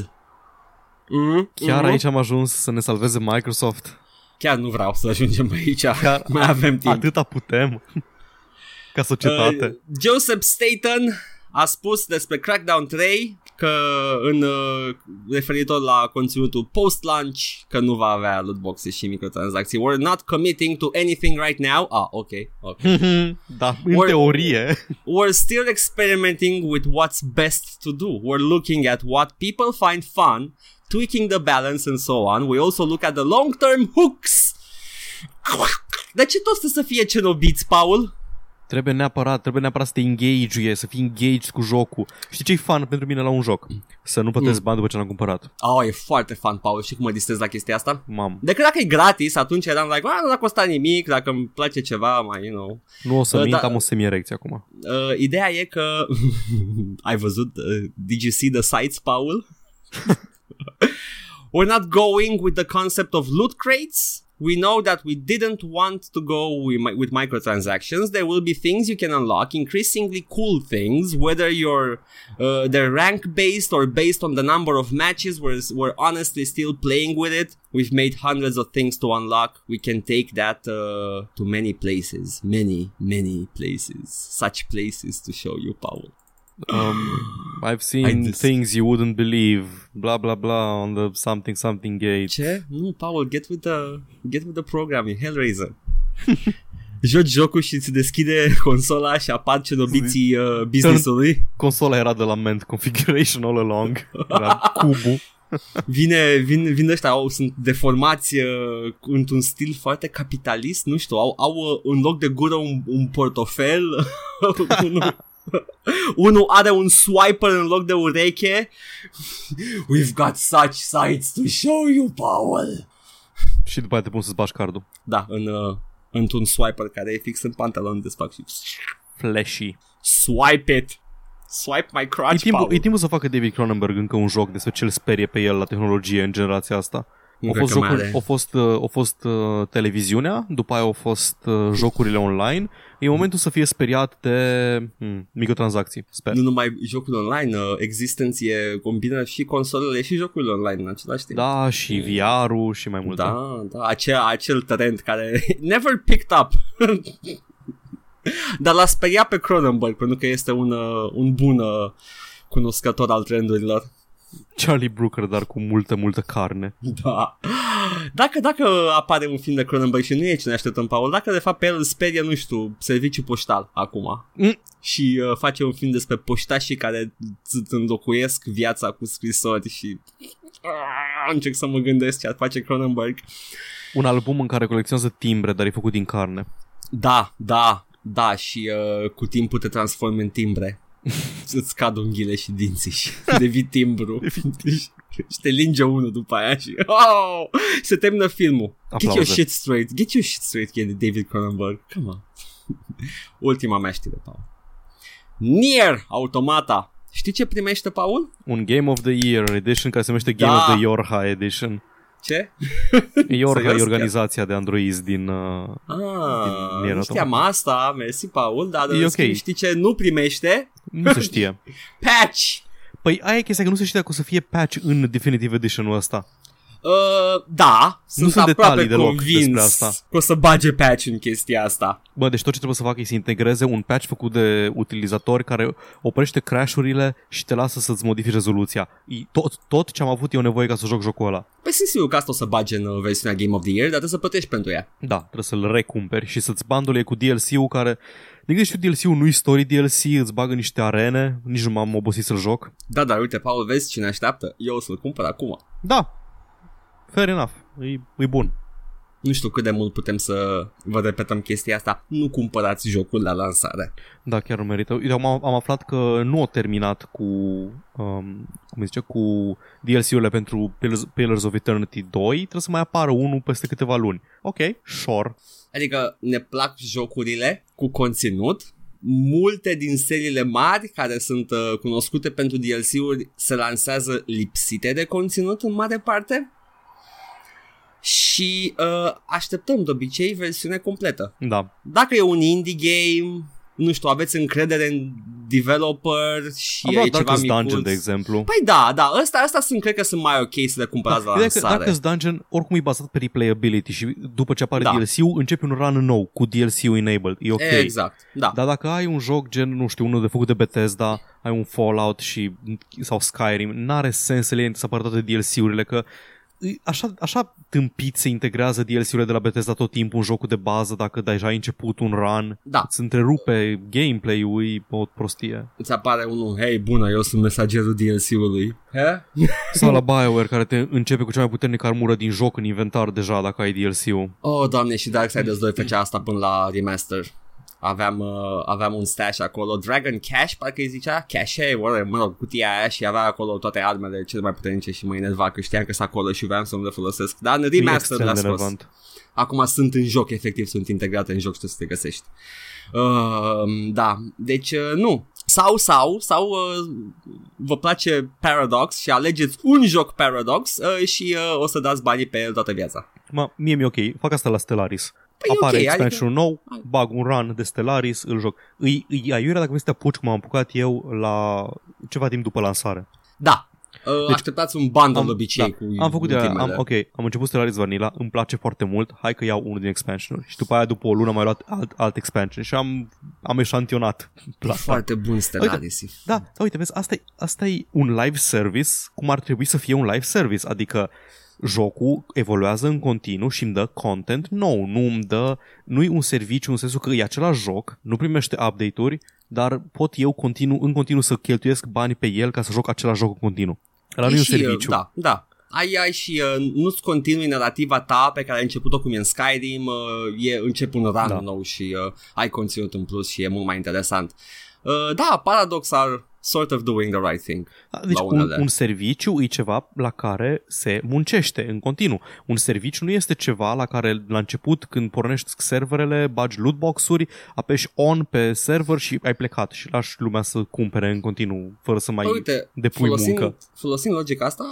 Mm? Chiar mm? aici am ajuns să ne salveze Microsoft. Chiar nu vreau să ajungem aici. Chiar Mai avem timp. Atâta putem. Ca societate. Uh, Joseph Staten a spus despre Crackdown 3 că în uh, referitor la conținutul post-launch că nu va avea loot boxes și microtransacții. We're not committing to anything right now. Ah, ok. okay. <laughs> da, în We're- teorie. We're still experimenting with what's best to do. We're looking at what people find fun, tweaking the balance and so on. We also look at the long-term hooks. De ce toți trebuie să fie cenobiți, Paul? Trebuie neapărat, trebuie neapărat să te engage să fii engaged cu jocul. Știi ce e fun pentru mine la un joc? Să nu plătesc Mm. bani după ce l-am cumpărat. Oh, e foarte fun, Paul. Și cum mă distrez la chestia asta? Mam, Decât dacă e gratis, atunci eram like, ah, nu a costat nimic, dacă îmi place ceva, mai, you know. nu o să Uh, mint, da. am o semierecție acum. Uh, ideea e că <laughs> ai văzut, uh, did you see the sites, Paul? <laughs> We're not going with the concept of loot crates. We know that we didn't want to go with, microtransactions. There will be things you can unlock, increasingly cool things, whether you're uh, they're rank based or based on the number of matches. We're, we're honestly still playing with it. We've made hundreds of things to unlock. We can take that uh, to many places, many, many places. Such places to show you, Paul. Um, I've I seen dis- things you wouldn't believe, blah blah blah on the something something gate. Ce? Nu, Paul, get with the, get with the program, e Hellraiser. <laughs> Joci jocul și îți deschide consola și apar cenobiții uh, business-ului. Consola era de la Ment Configuration all along. Era cubul. Vine, vin, vin ăștia, au, sunt deformați uh, într-un stil foarte capitalist, nu știu, au, au uh, în loc de gură un, un portofel, <laughs> unul, <laughs> unul are un swiper în loc de ureche. We've got such sights to show you, Paul. Și după aia te pun să-ți bași cardul. Da, în, uh, într-un swiper care e fix în pantalon de spac și Flashy. swipe it. Swipe my E crotch, timpul, Paul. e timpul să facă David Cronenberg încă un joc despre ce îl sperie pe el la tehnologie în generația asta. Nu Au cred fost, că mai jocuri, are. au fost, uh, au fost uh, televiziunea, după aia au fost uh, jocurile online. E momentul să fie speriat de hmm, microtransacții, sper. Nu numai jocul online, uh, Existence e combină și consolele și jocurile online în același timp. Da, și VR-ul și mai multe. Da, da, acel, acel trend care <laughs> never picked up. <laughs> Dar l-a speriat pe Cronenberg pentru că este un, uh, un bun uh, cunoscător al trendurilor. Charlie Brooker, dar cu multă, multă carne. Da. Dacă, dacă apare un film de Cronenberg și nu e ce ne așteptăm, Paul, dacă de fapt pe el îl sperie, nu știu, serviciu poștal acum Mm. și uh, face un film despre poștașii care îți înlocuiesc viața cu scrisori și uh, încerc să mă gândesc ce ar face Cronenberg. Un album în care colecționează timbre, dar e făcut din carne. Da, da, da și uh, cu timpul te transformi în timbre. <laughs> Îți cad unghiile și dinții și <laughs> devii timbru. și te linge unul după aia și oh, se termină filmul. Get your Aplauze. shit straight. Get your shit straight, e David Cronenberg. Come on. <laughs> Ultima mea știre, Paul. Nier Automata. Știi ce primește, Paul? Un Game of the Year edition care se numește Game Da. of the Yorha edition. Ce? Yorha Serios? e organizația de androizi din... Uh, Ah, Nier nu știam Automata. asta, mersi, Paul, dar E în ok. schimb, știi ce nu primește? nu se știe. <laughs> Patch! Păi aia e chestia că nu se știe dacă o să fie patch în Definitive Edition-ul ăsta. Uh, da, sunt, sunt aproape detalii deloc convins despre asta. că o să bage patch în chestia asta. Bă, deci tot ce trebuie să facă e să integreze un patch făcut de utilizatori care oprește crash-urile și te lasă să-ți modifici rezoluția. E tot, tot ce am avut eu nevoie ca să joc jocul ăla. Păi sunt sigur că asta o să bage în uh, versiunea Game of the Year, dar trebuie să plătești pentru ea. Da, trebuie să-l recumperi și să-ți bandole cu DLC-ul care... Din câte știu, DLC-ul nu-i story DLC, îți bagă niște arene, nici nu m-am obosit să-l joc. Da, dar uite, Paul, vezi cine așteaptă? Eu o să-l cumpăr acum. Da, fair enough, e, e bun. Nu știu cât de mult putem să vă repetăm chestia asta. Nu cumpărați jocul la lansare. Da, chiar nu merită. Uite, am, am aflat că nu au terminat cu, um, cum îi zice, cu DLC-urile pentru Pillars, Pillars of Eternity 2. Trebuie să mai apară unul peste câteva luni. Ok, sure. Adică ne plac jocurile cu conținut, multe din seriile mari care sunt uh, cunoscute pentru DLC-uri se lansează lipsite de conținut în mare parte și uh, așteptăm de obicei versiune completă. Da. Dacă e un indie game, nu știu, aveți încredere în developer și Am e luat ceva Darkest micuț. Dungeon, de exemplu. Păi da, da, ăsta, ăsta sunt, cred că sunt mai ok să le cumpărați la Ideea e că lansare. Darkest Dungeon oricum e bazat pe replayability și după ce apare Da. DLC-ul începi un run nou cu DLC-ul enabled. E ok. Exact, da. Dar dacă ai un joc gen, nu știu, unul de făcut de Bethesda, ai un Fallout și, sau Skyrim, n-are sens să le iei să apară toate DLC-urile, că îi- așa, așa tâmpit se integrează DLC-urile de la Bethesda tot timpul în jocul de bază dacă deja ai început un run. Da. Îți întrerupe gameplay-ul, e o prostie. Îți apare unul, hei, bună, eu sunt mesagerul DLC-ului. He? <laughs> Sau la BioWare care te începe cu cea mai puternică armură din joc în inventar deja dacă ai DLC-ul. Oh, doamne, și Darksiders 2 făcea asta până la remaster. Aveam, uh, aveam un stash acolo, Dragon Cash, parcă îi zicea, Cache, whatever, mă rog, cutia aia și avea acolo toate armele cele mai puternice și mă enerva că știam că sunt acolo și vreau să nu le folosesc. Dar în E remaster extrem le-a de scos. relevant. Acum sunt în joc, efectiv, sunt integrate în joc și trebuie să te găsești. Uh, da, deci uh, nu. Sau, sau, sau uh, vă place Paradox și alegeți un joc Paradox uh, și uh, o să dați banii pe el toată viața. Ma, mie mi-e ok, fac asta la Stellaris. Păi e Apare ok, expansion adică- nou, bag un run de Stellaris, îl joc. Îi, îi aiurea dacă vrei să te apuci cum am apucat eu la ceva timp după lansare. Da. Uh, Deci, așteptați un bundle am- de obicei da, cu Am făcut de aia, ultimele. am, ok, am început Stellaris Vanilla, îmi place foarte mult, hai că iau unul din expansion și după aia după o lună am mai luat alt, alt expansion și am, am eșantionat <laughs> plasa. Foarte bun Stellaris. Da, da, uite, vezi, asta e, asta e un live service cum ar trebui să fie un live service, adică jocul evoluează în continuu și îmi dă content nou, nu îmi dă, nu e un serviciu în sensul că e același joc, nu primește update-uri, dar pot eu continuu, în continuu să cheltuiesc bani pe el ca să joc același joc în continuu. Ăla nu e un și, uh, serviciu. Da, da. Ai, ai și uh, nu-ți continui narrativa ta pe care ai început-o cum e în Skyrim, uh, e, începi un run Da. da. nou și uh, ai conținut în plus și e mult mai interesant. Uh, da, Paradox are sort of doing the right thing. Da, Deci la un, unele. un serviciu e ceva la care se muncește în continuu. Un serviciu nu este ceva la care la început când pornești serverele, bagi lootbox-uri, apeși on pe server și ai plecat și lași lumea să cumpere în continuu fără să mai Păi, Uite, depui folosind, muncă. folosind logica asta,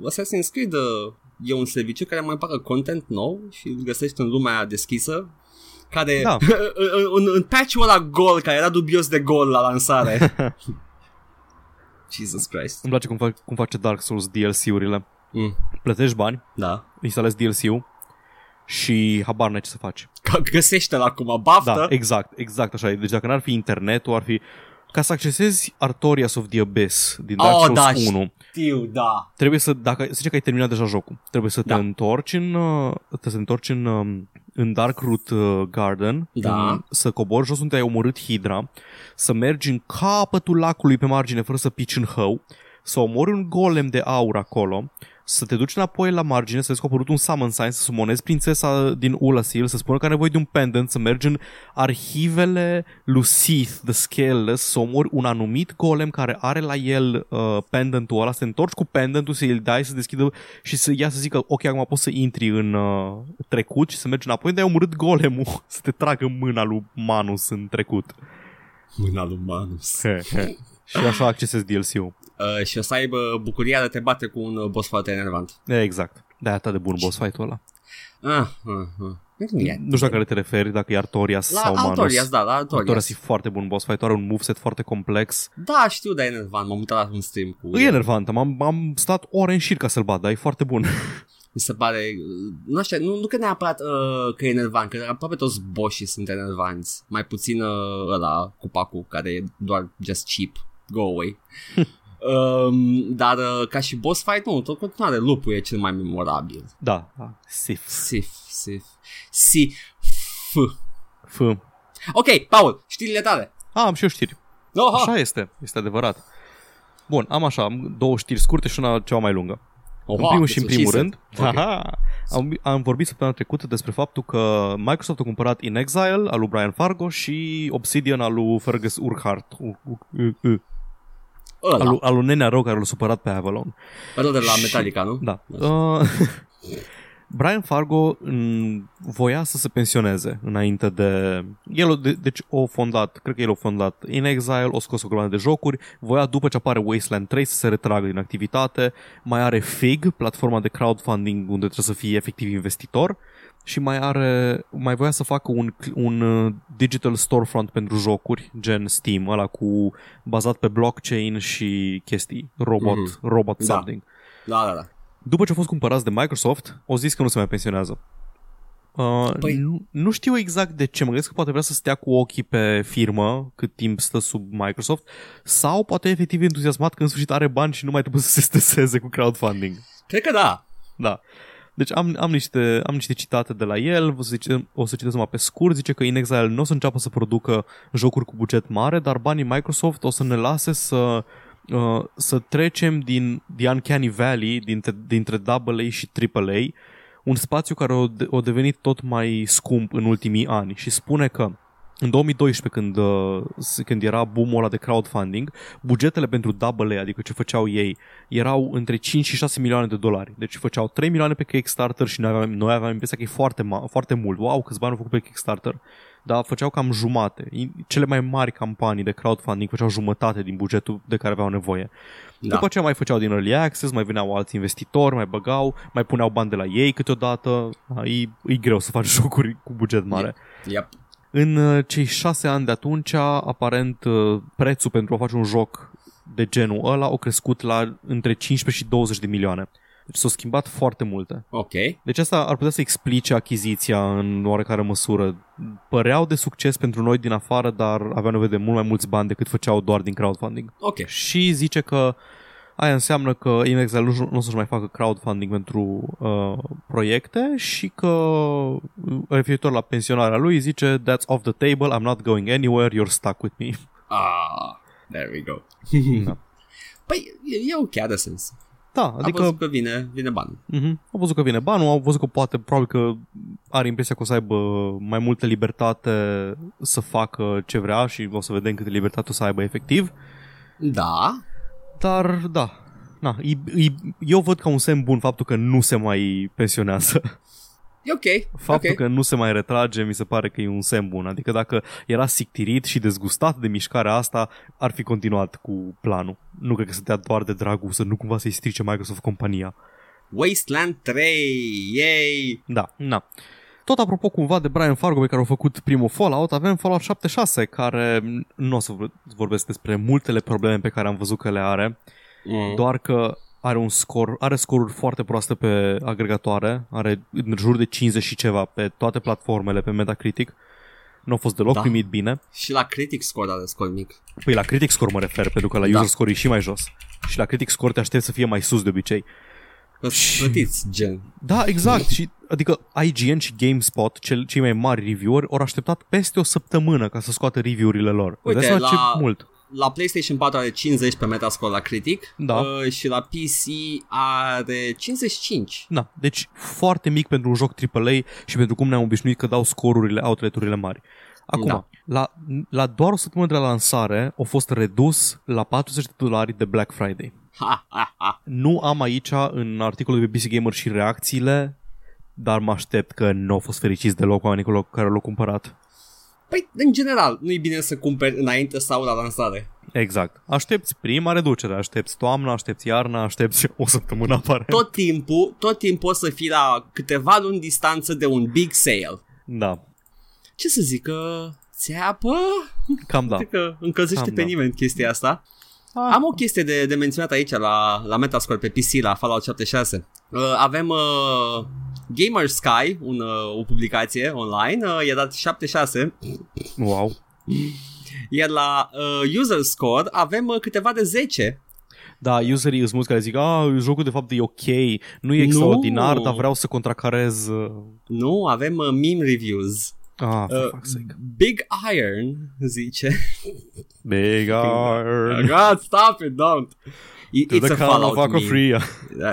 uh, Assassin's Creed uh, e un serviciu care mai bagă content nou și îl găsești în lumea deschisă care Da. <laughs> în, în patch-ul ăla gol care era dubios de gol la lansare <laughs> Jesus Christ Îmi place cum, fac, cum face Dark Souls DLC-urile. mm, Plătești bani, da instalezi DLC-ul și habar n-ai ce să faci. Că găsește-l acum, baftă Da, exact, exact așa e. Deci dacă n-ar fi internetul, ar fi... Ca să accesezi Artorias of the Abyss din Dark Oh, Souls da, 1, știu, da trebuie să, dacă, să zice că ai terminat deja jocul, trebuie să te Da. întorci în, uh, trebuie să te întorci în, um, în Darkroot uh, Garden, Da. în, să cobori jos unde ai omorât Hydra, să mergi în capătul lacului pe margine fără să pici în hău, să omori un golem de aur acolo, să te duci înapoi la margine, să vezi că a apărut un summon sign, să sumonezi prințesa din Ulasil, să spună că are nevoie de un pendant, să mergi în arhivele lui Sith, The Scaleless, să omori un anumit golem care are la el uh, pendantul ăla, să te întorci cu pendantul, să îl dai, să deschidă și să ia să zică, ok, acum poți să intri în uh, trecut și să mergi înapoi, dar ai omorât golemul, <laughs> să te tragă mâna lui Manus în trecut. Mâna lui Manus și așa accesezi DLC-ul. uh, Și o să aibă bucuria de a te bate cu un uh, boss foarte enervant Exact. De atât de bun boss fight-ul ăla. ah, ah, ah. Nu e. Nu știu la care te referi, dacă e Artorias La sau Manus. Artorias, da, la Artorias. Artorias e foarte bun boss fight, are un moveset foarte complex. Da, știu, dar e enervant. M-am uitat la un stream cu E enervant, am, am stat ore în șir ca să-l bat, dar e foarte bun. <laughs> <laughs> Mi se pare, nu știu, nu, nu că neapărat uh, că e enervant, că aproape toți boșii sunt enervanți. Mai puțin uh, ăla cu Pacu, care e doar just cheap. Go away. <laughs> um, dar uh, ca și boss fight, nu, tot continuare lupul e cel mai memorabil. Da, da. Sif. Sif, sif, sif. F. Ok, Paul, știrile tale. A, am și eu știri. Oha! Așa este, este adevărat. Bun, am așa, am două știri scurte și una ceva mai lungă. Oha, în primul și în deci primul ce rând, se- Ok. aha, am, am vorbit săptămâna trecută despre faptul că Microsoft a cumpărat In Exile al lui Brian Fargo și Obsidian al lui Fergus Urquhart, U- U- U- U- al, Ăla, lui- al lui Nenea Rău care l-a supărat pe Avalon. ăla de la Și- Metallica, nu? Da. Uh, <laughs> Brian Fargo m, voia să se pensioneze înainte de... El, o- de, deci, o fondat, cred că el a fondat In Exile, o scos o grămadă de jocuri, voia după ce apare Wasteland 3 să se retragă din activitate, mai are Fig, platforma de crowdfunding unde trebuie să fie efectiv investitor, și mai are mai voia să facă un, un uh, digital storefront pentru jocuri, gen Steam, ăla cu bazat pe blockchain și chestii, robot, Mhm. robot Da. something. Da, da, da. După ce au fost cumpărați de Microsoft, au zis că nu se mai pensionează. Uh, Păi- nu, nu știu exact de ce, mă gândesc că poate vrea să stea cu ochii pe firmă cât timp stă sub Microsoft sau poate efectiv entuziasmat că în sfârșit are bani și nu mai trebuie să se streseze cu crowdfunding. Cred că da. Da. Deci am, am, niște, am niște citate de la el, o să, zice, o să citesc numai pe scurt, zice că In Exile nu o să înceapă să producă jocuri cu buget mare, dar banii Microsoft o să ne lase să, uh, să trecem din The Uncanny Valley, dintre, dintre AA și AAA, un spațiu care a, de- a devenit tot mai scump în ultimii ani și spune că în 2012, când, uh, s- când era boom-ul ăla de crowdfunding, bugetele pentru AA, adică ce făceau ei, erau între 5 și 6 milioane de dolari. Deci făceau 3 milioane pe Kickstarter și noi aveam, noi aveam impresia că e foarte, ma- foarte mult. Wow, câți bani au făcut pe Kickstarter. Dar făceau cam jumate. I- Cele mai mari campanii de crowdfunding făceau jumătate din bugetul de care aveau nevoie. Da. După aceea mai făceau din early access, mai veneau alți investitori, mai băgau, mai puneau bani de la ei câteodată. Da, E, e greu să faci jocuri cu buget mare. Yep. În uh, cei șase ani de atunci, aparent, uh, prețul pentru a face un joc de genul ăla a crescut la între 15 și 20 de milioane. Deci s-au schimbat foarte multe. Ok. Deci asta ar putea să explice achiziția în oarecare măsură. Păreau de succes pentru noi din afară, dar aveau nevoie de mult mai mulți bani decât făceau doar din crowdfunding. Ok. Și zice că aia înseamnă că InXile nu, nu o să-și mai facă crowdfunding pentru uh, proiecte și că uh, referitor la pensionarea lui zice That's off the table, I'm not going anywhere, you're stuck with me. Ah, there we go. <laughs> da. Păi, e, e ok, are sens. da, Adică... A adică văzut că vine, vine bani. uh-huh, au văzut că vine banul, au văzut că poate, probabil că are impresia că o să aibă mai multă libertate să facă ce vrea și o să vedem câtă libertate o să aibă efectiv. Da. Dar, da, na, e, e, eu văd ca un semn bun faptul că nu se mai pensionează. E ok. Faptul ok. că nu se mai retrage mi se pare că e un semn bun. Adică dacă era sictirit și dezgustat de mișcarea asta, ar fi continuat cu planul. Nu cred că stătea doar de dragul să nu cumva să-i strice Microsoft compania. Wasteland 3, yay! Da, na. Tot apropo cumva de Brian Fargo pe care au făcut primul Fallout, avem Fallout 76 care nu o să vă vorbesc despre multele probleme pe care am văzut că le are, Mm. doar că are un scor, are scoruri foarte proaste pe agregatoare, are în jur de 50 și ceva pe toate platformele pe Metacritic. Nu a fost deloc Da. primit bine. Și la Critic Score are scor mic. Păi la Critic Score mă refer, pentru că la Da. user score e și mai jos. Și la Critic Score te aștept să fie mai sus de obicei. Că Și- plătiți, gen. Da, exact. și, adică IGN și GameSpot, cel, cei mai mari reviewer, au așteptat peste o săptămână ca să scoată review-urile lor. Uite, Îți dai seama la- ce mult. La PlayStation 4 are 50 pe Metascore la Critic Da. uh, și la PC are 55. Da, deci foarte mic pentru un joc AAA și pentru cum ne-am obișnuit că dau scorurile outlet-urile mari. Acum, Da. la, la doar o săptămână de la lansare au fost redus la 40 de dolari de Black Friday. Ha, ha, ha. Nu am aici în articolul de pe PC Gamer și reacțiile, dar mă aștept că nu au fost fericiți deloc oamenii care l-au cumpărat. Păi, în general, nu e bine să cumperi înainte sau la lansare. Exact. Aștepți prima reducere, aștepți toamna, aștepți iarna, aștepți o săptămână aparent. Tot timpul, tot timpul o să fii la câteva luni distanță de un big sale. Da, Ce să zic, că țeapă? cam da. Cred că încălzește Cam pe da. nimeni chestia asta. Ah. Am o chestie de, de menționat aici la, la Metascore pe PC, la Fallout 76. Uh, avem uh, Gamer Sky, un, uh, o publicație online, uh, i-a dat 76, Wow. iar la uh, User Score avem uh, câteva de 10. Da, userii sunt mulți care zic, a, jocul de fapt e ok, nu e extraordinar, Nu. dar vreau să contracarez... uh, Nu, avem uh, meme reviews. Ah, for Uh, fuck's sake. Big Iron zice Big Iron. <laughs> God, stop it, don't It- To It's the a count of Fallout meme free. Uh,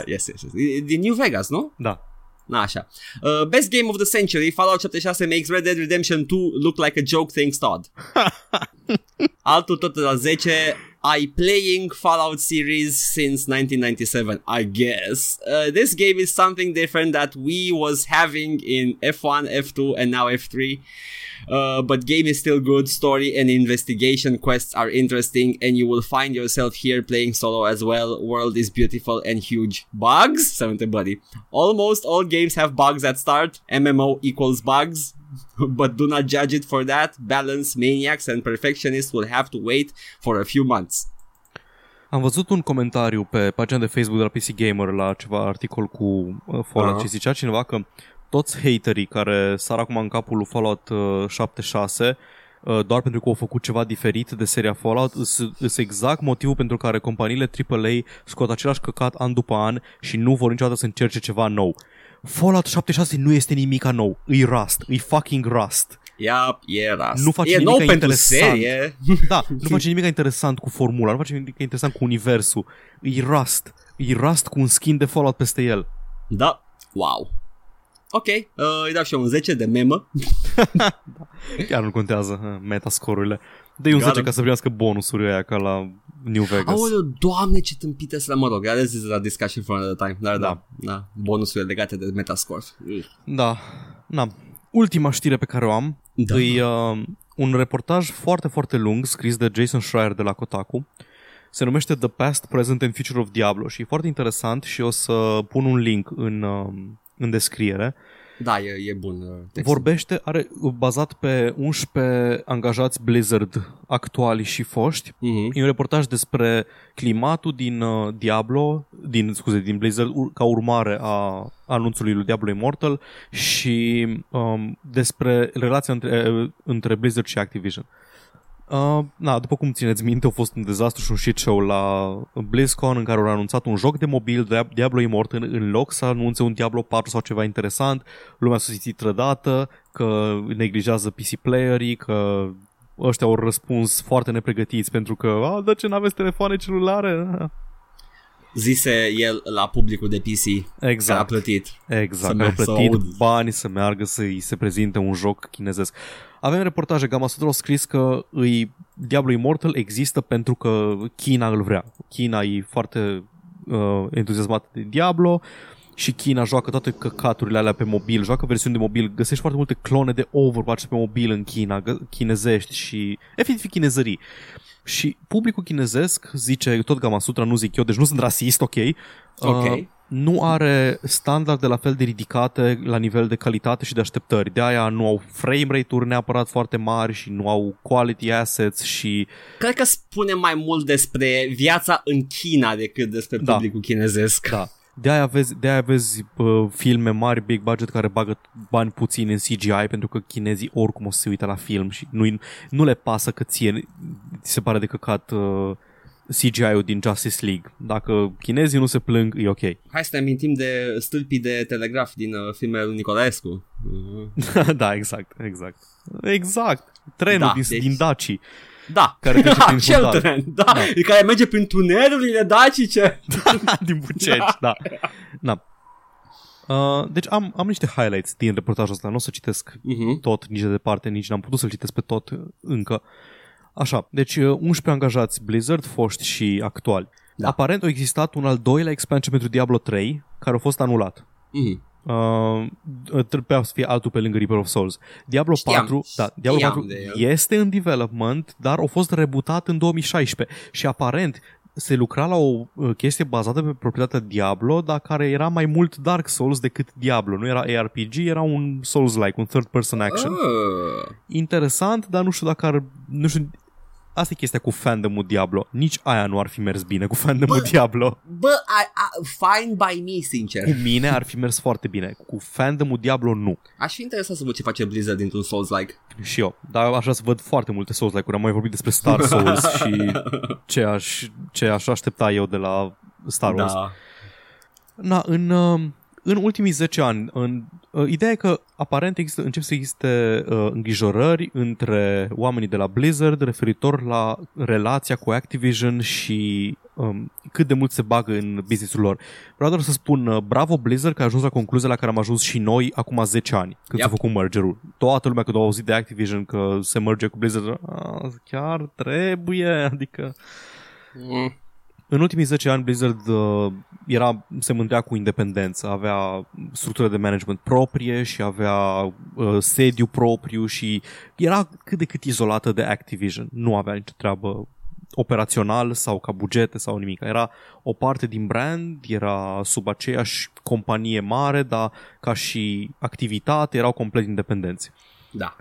yes, yes, yes. E Din New Vegas, nu? Da. Na, așa. Uh, best game of the century, Fallout 76 makes Red Dead Redemption 2 look like a joke, thanks Todd. <laughs> Altul tot la 10, I playing Fallout series since 1997, I guess. Uh, this game is something different that we was having in F1, F2, and now F3. Uh, but game is still good. Story and investigation quests are interesting, and you will find yourself here playing solo as well. World is beautiful and huge. Bugs? Seventy buddy. Almost all games have bugs at start. MMO equals bugs. <laughs> but do not judge it for that. Balance, maniacs, and perfectionists will have to wait for a few months. Am văzut un comentariu pe pagina de Facebook de la PC Gamer la ceva articol cu uh, Fallout Aha. și zicea cineva că toți haterii care sar acum în capul lui Fallout uh, 76 uh, doar pentru că au făcut ceva diferit de seria Fallout sunt exact motivul pentru care companiile AAA scot același căcat an după an și nu vor niciodată să încerce ceva nou. Fallout 76 nu este nimica nou, e Rust, e fucking Rust. Yep, e Rust. Nu face e nimic nou pentru interesant. serie. <laughs> Da, nu face nimic interesant cu formula, nu face nimic interesant cu universul. E Rust. E Rust cu un skin de Fallout peste el. Da. Wow. Ok, uh, îi dau și eu un 10 de memă. <laughs> Chiar nu contează uh, metascorurile. Dă-i un Gata. 10 ca să primească bonusurile aia ca la New Vegas. Aoleu, doamne ce tâmpite să mă rog. Ales la discussion for another time. Dar da, Da. da, da. bonusurile legate de Metascore. Da. Na. Ultima știre pe care o am Da. e uh, un reportaj foarte, foarte lung scris de Jason Schreier de la Kotaku. Se numește The Past, Present and Future of Diablo și e foarte interesant și o să pun un link în, uh, în descriere. Da, e, e bun uh, textul. Vorbește, are bazat pe 11 angajați Blizzard actuali și foști. Mhm. E un reportaj despre climatul din uh, Diablo, din, scuze, din Blizzard, ur- ca urmare a anunțului lui Diablo Immortal și um, despre relația între, uh, între Blizzard și Activision. Uh, na, după cum țineți minte, a fost un dezastru și un shit show la BlizzCon în care au anunțat un joc de mobil, Dia- Diablo Immortal, în loc să anunțe un Diablo 4 sau ceva interesant. Lumea s-a simțit trădată, că neglijează PC playerii, că ăștia au răspuns foarte nepregătiți pentru că, a, de ce n-aveți telefoane celulare? Zise el la publicul de PC care a Exact, plătit. Să exact. merg Mi-au să plătit aud. bani să meargă să-i se prezinte un joc chinezesc. Avem reportaje, Gamma Sutra au scris că îi, Diablo Immortal există pentru că China îl vrea. China e foarte uh, entuziasmat de Diablo și China joacă toate căcaturile alea pe mobil, joacă versiuni de mobil, găsești foarte multe clone de Overwatch pe mobil în China, gă- chinezești și efectiv chinezării. Și publicul chinezesc, zice tot Gamma Sutra, nu zic eu, deci nu sunt rasist, ok, Ok. Uh, nu are standarde la fel de ridicate la nivel de calitate și de așteptări. De aia nu au frame rate-uri neapărat foarte mari și nu au quality assets și Cred că spune mai mult despre viața în China decât despre Da. publicul chinezesc. da. De aia vezi, de aia vezi uh, filme mari, big budget, care bagă bani puțini în CGI pentru că chinezii oricum o să se uite la film și nu, nu le pasă că ție ți se pare de căcat uh, CGI-ul din Justice League. Dacă chinezii nu se plâng, e ok. <laughs> Hai să ne amintim de stâlpii de telegraf din uh, filmele lui Nicolaescu. Uh, <laughs> da, exact, exact. Exact. Trenul Da, din, deci- din Daci. Da, Care trece <laughs> prin acel fundal. tren, da, da, care merge prin tunelurile dacice. din Buceci, da. da. Uh, deci am, am niște highlights din reportajul ăsta, nu o să citesc Uh-huh. tot nici de departe, nici n-am putut să-l citesc pe tot uh, încă. Așa, deci uh, 11 angajați Blizzard, foști și actuali. Da. Aparent a existat un al doilea expansion pentru Diablo 3, care a fost anulat. Uh-huh. Uh, trebuia să fie altul pe lângă Reaper of Souls. Diablo Știam. 4, da, Diablo Știam 4 de el. este în development, dar a fost rebootat în 2016 și aparent se lucra la o uh, chestie bazată pe proprietatea Diablo, dar care era mai mult Dark Souls decât Diablo. Nu era ARPG, era un Souls-like, un third-person action. Uh. Interesant, dar nu știu dacă ar... Nu știu, asta e chestia cu fandomul Diablo. Nici aia nu ar fi mers bine cu fandomul Bă, Diablo. Bă, I, I, fine by me, sincer. Cu mine ar fi mers foarte bine. Cu fandomul Diablo nu. Aș fi interesat să văd ce face Blizzard dintr-un Souls-like. Și eu. Dar aș vrea să văd foarte multe Souls-like-uri. Am mai vorbit despre Star <laughs> Souls și ce aș, ce aș aștepta eu de la Star Wars. Da. Na, în, uh, în ultimii 10 ani, în, uh, ideea e că aparent există, încep să existe uh, îngrijorări între oamenii de la Blizzard referitor la relația cu Activision și um, cât de mult se bagă în businessul lor. Vreau doar să spun uh, bravo Blizzard că a ajuns la concluzia la care am ajuns și noi acum 10 ani, când Yep. s-a făcut mergerul. Toată lumea când a auzit de Activision că se merge cu Blizzard, "A, chiar trebuie, adică Mm. În ultimii 10 ani Blizzard uh, era, se mândrea cu independență, avea structură de management proprie și avea uh, sediu propriu și era cât de cât izolată de Activision. Nu avea nicio treabă operațional sau ca bugete sau nimic. Era o parte din brand, era sub aceeași companie mare, dar ca și activitate erau complet independenți. Da.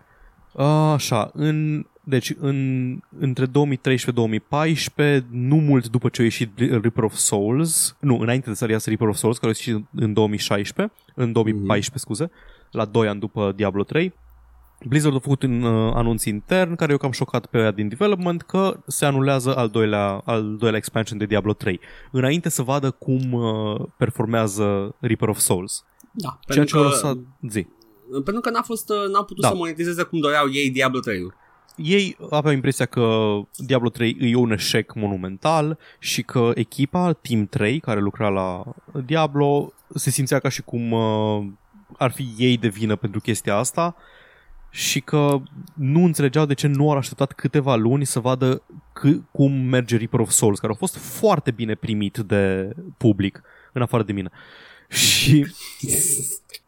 Așa, în, deci în, între 2013-2014, nu mult după ce a ieșit Reaper of Souls, nu, înainte de să iasă Reaper of Souls, care a ieșit în 2016, în 2014, mm-hmm. scuze, la 2 ani după Diablo 3, Blizzard a făcut un uh, anunț intern care eu cam șocat pe ea din development că se anulează al doilea, al doilea expansion de Diablo 3 înainte să vadă cum uh, performează Reaper of Souls. Da, Ceea ce pentru a că, lăsat zi. pentru că n-a, fost, uh, n-a putut Da. să monetizeze cum doreau ei Diablo 3-ul. Ei aveau impresia că Diablo 3 e un eșec monumental și că echipa Team 3 care lucra la Diablo se simțea ca și cum uh, ar fi ei de vină pentru chestia asta și că nu înțelegeau de ce nu au așteptat câteva luni să vadă c- cum merge Reaper of Souls, care a fost foarte bine primit de public, în afară de mine. Și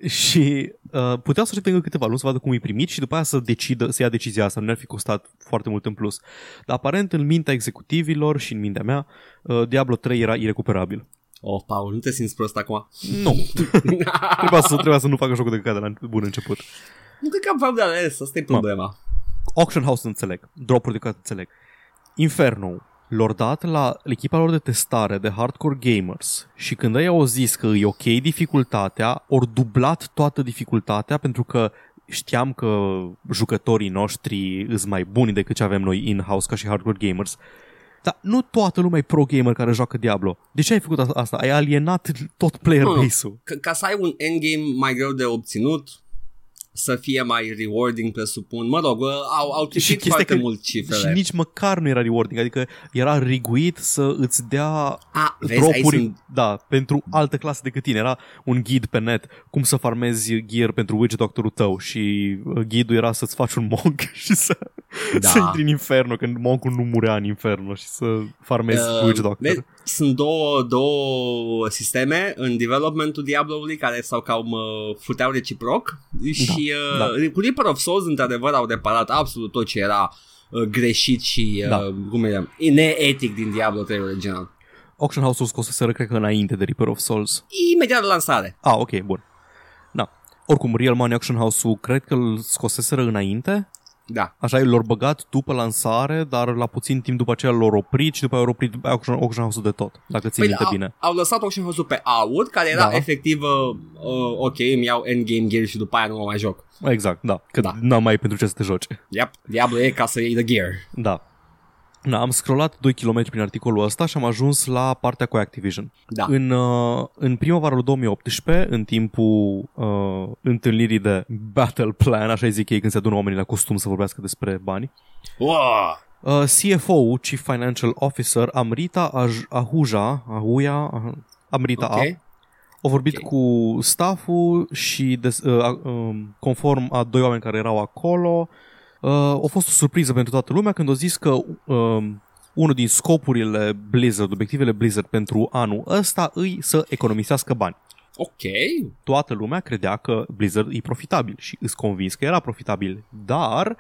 și uh, puteau să aștepte încă câteva luni să vadă cum e primit și după aia să decidă, să ia decizia asta. Nu ar fi costat foarte mult în plus. Dar aparent în mintea executivilor și în mintea mea, uh, Diablo 3 era irecuperabil. Oh, Paul, nu te simți prost acum? Nu. <laughs> trebuia, să, trebuia să nu facă jocul de căcat de la bun început. nu cred că am fapt de ales, asta e problema. Auction House înțeleg. Dropuri de căcat înțeleg. Inferno l-au dat la echipa lor de testare de hardcore gamers și când ei au zis că e ok dificultatea, ori dublat toată dificultatea pentru că știam că jucătorii noștri sunt mai buni decât ce avem noi in-house ca și hardcore gamers. Dar nu toată lumea e pro gamer care joacă Diablo. De ce ai făcut a- asta? Ai alienat tot player Nu, nu. base-ul. Ca, ca să ai un endgame mai greu de obținut, să fie mai rewarding, presupun. Mă rog, au, au citit chestia foarte că- mult cifrele. Și nici măcar nu era rewarding, adică era riguit să îți dea A, vezi, dropuri, aici sunt... da, pentru alte clase decât tine. Era un ghid pe net, cum să farmezi gear pentru witch doctorul tău și uh, ghidul era să-ți faci un monk <laughs> și să, Da. să intri în inferno, când monkul nu murea în inferno și să farmezi uh, witch doctor. vezi, sunt două, două sisteme în developmentul Diablo-ului care s-au cam uh, futeau reciproc și uh, da. cu Reaper of Souls într-adevăr au reparat absolut tot ce era uh, greșit și uh, Da. cum e, neetic din Diablo 3 original. Auction House-ul scoseseră, cred că înainte de Reaper of Souls. Imediat de lansare. Ah, ok, bun. Da. Oricum, Real Money Auction House-ul cred că îl scoseseră înainte Da. Așa, l-au băgat după lansare, dar la puțin timp după aceea l-au oprit și după aia au oprit Auction, auction House-ul de tot, dacă țin minte au, bine. au lăsat Ocean House-ul pe Out, care era Da. da. efectiv, uh, uh, ok, îmi iau endgame gear și după aia nu mă mai joc. Exact, da, că Da. n-am mai pentru ce să te joci. Yep, Diablo e ca să iei the gear. Da. Da, am scrollat 2 km prin articolul ăsta și am ajuns la partea cu Activision. Da. În, uh, în primăvara lui 2018, în timpul uh, întâlnirii de Battle Plan, așa îi zic ei când se adună oamenii la costum să vorbească despre bani, Wow. Uh, CFO, Chief Financial Officer, Amrita Aj- Ahuja, Ahuya, ah- Amrita Ok. A, au vorbit Ok. cu stafful și des, uh, uh, um, conform a doi oameni care erau acolo, uh, a fost o surpriză pentru toată lumea când au zis că um, unul din scopurile Blizzard, obiectivele Blizzard pentru anul ăsta îi să economisească bani. Ok. Toată lumea credea că Blizzard e profitabil și îți convins că era profitabil, dar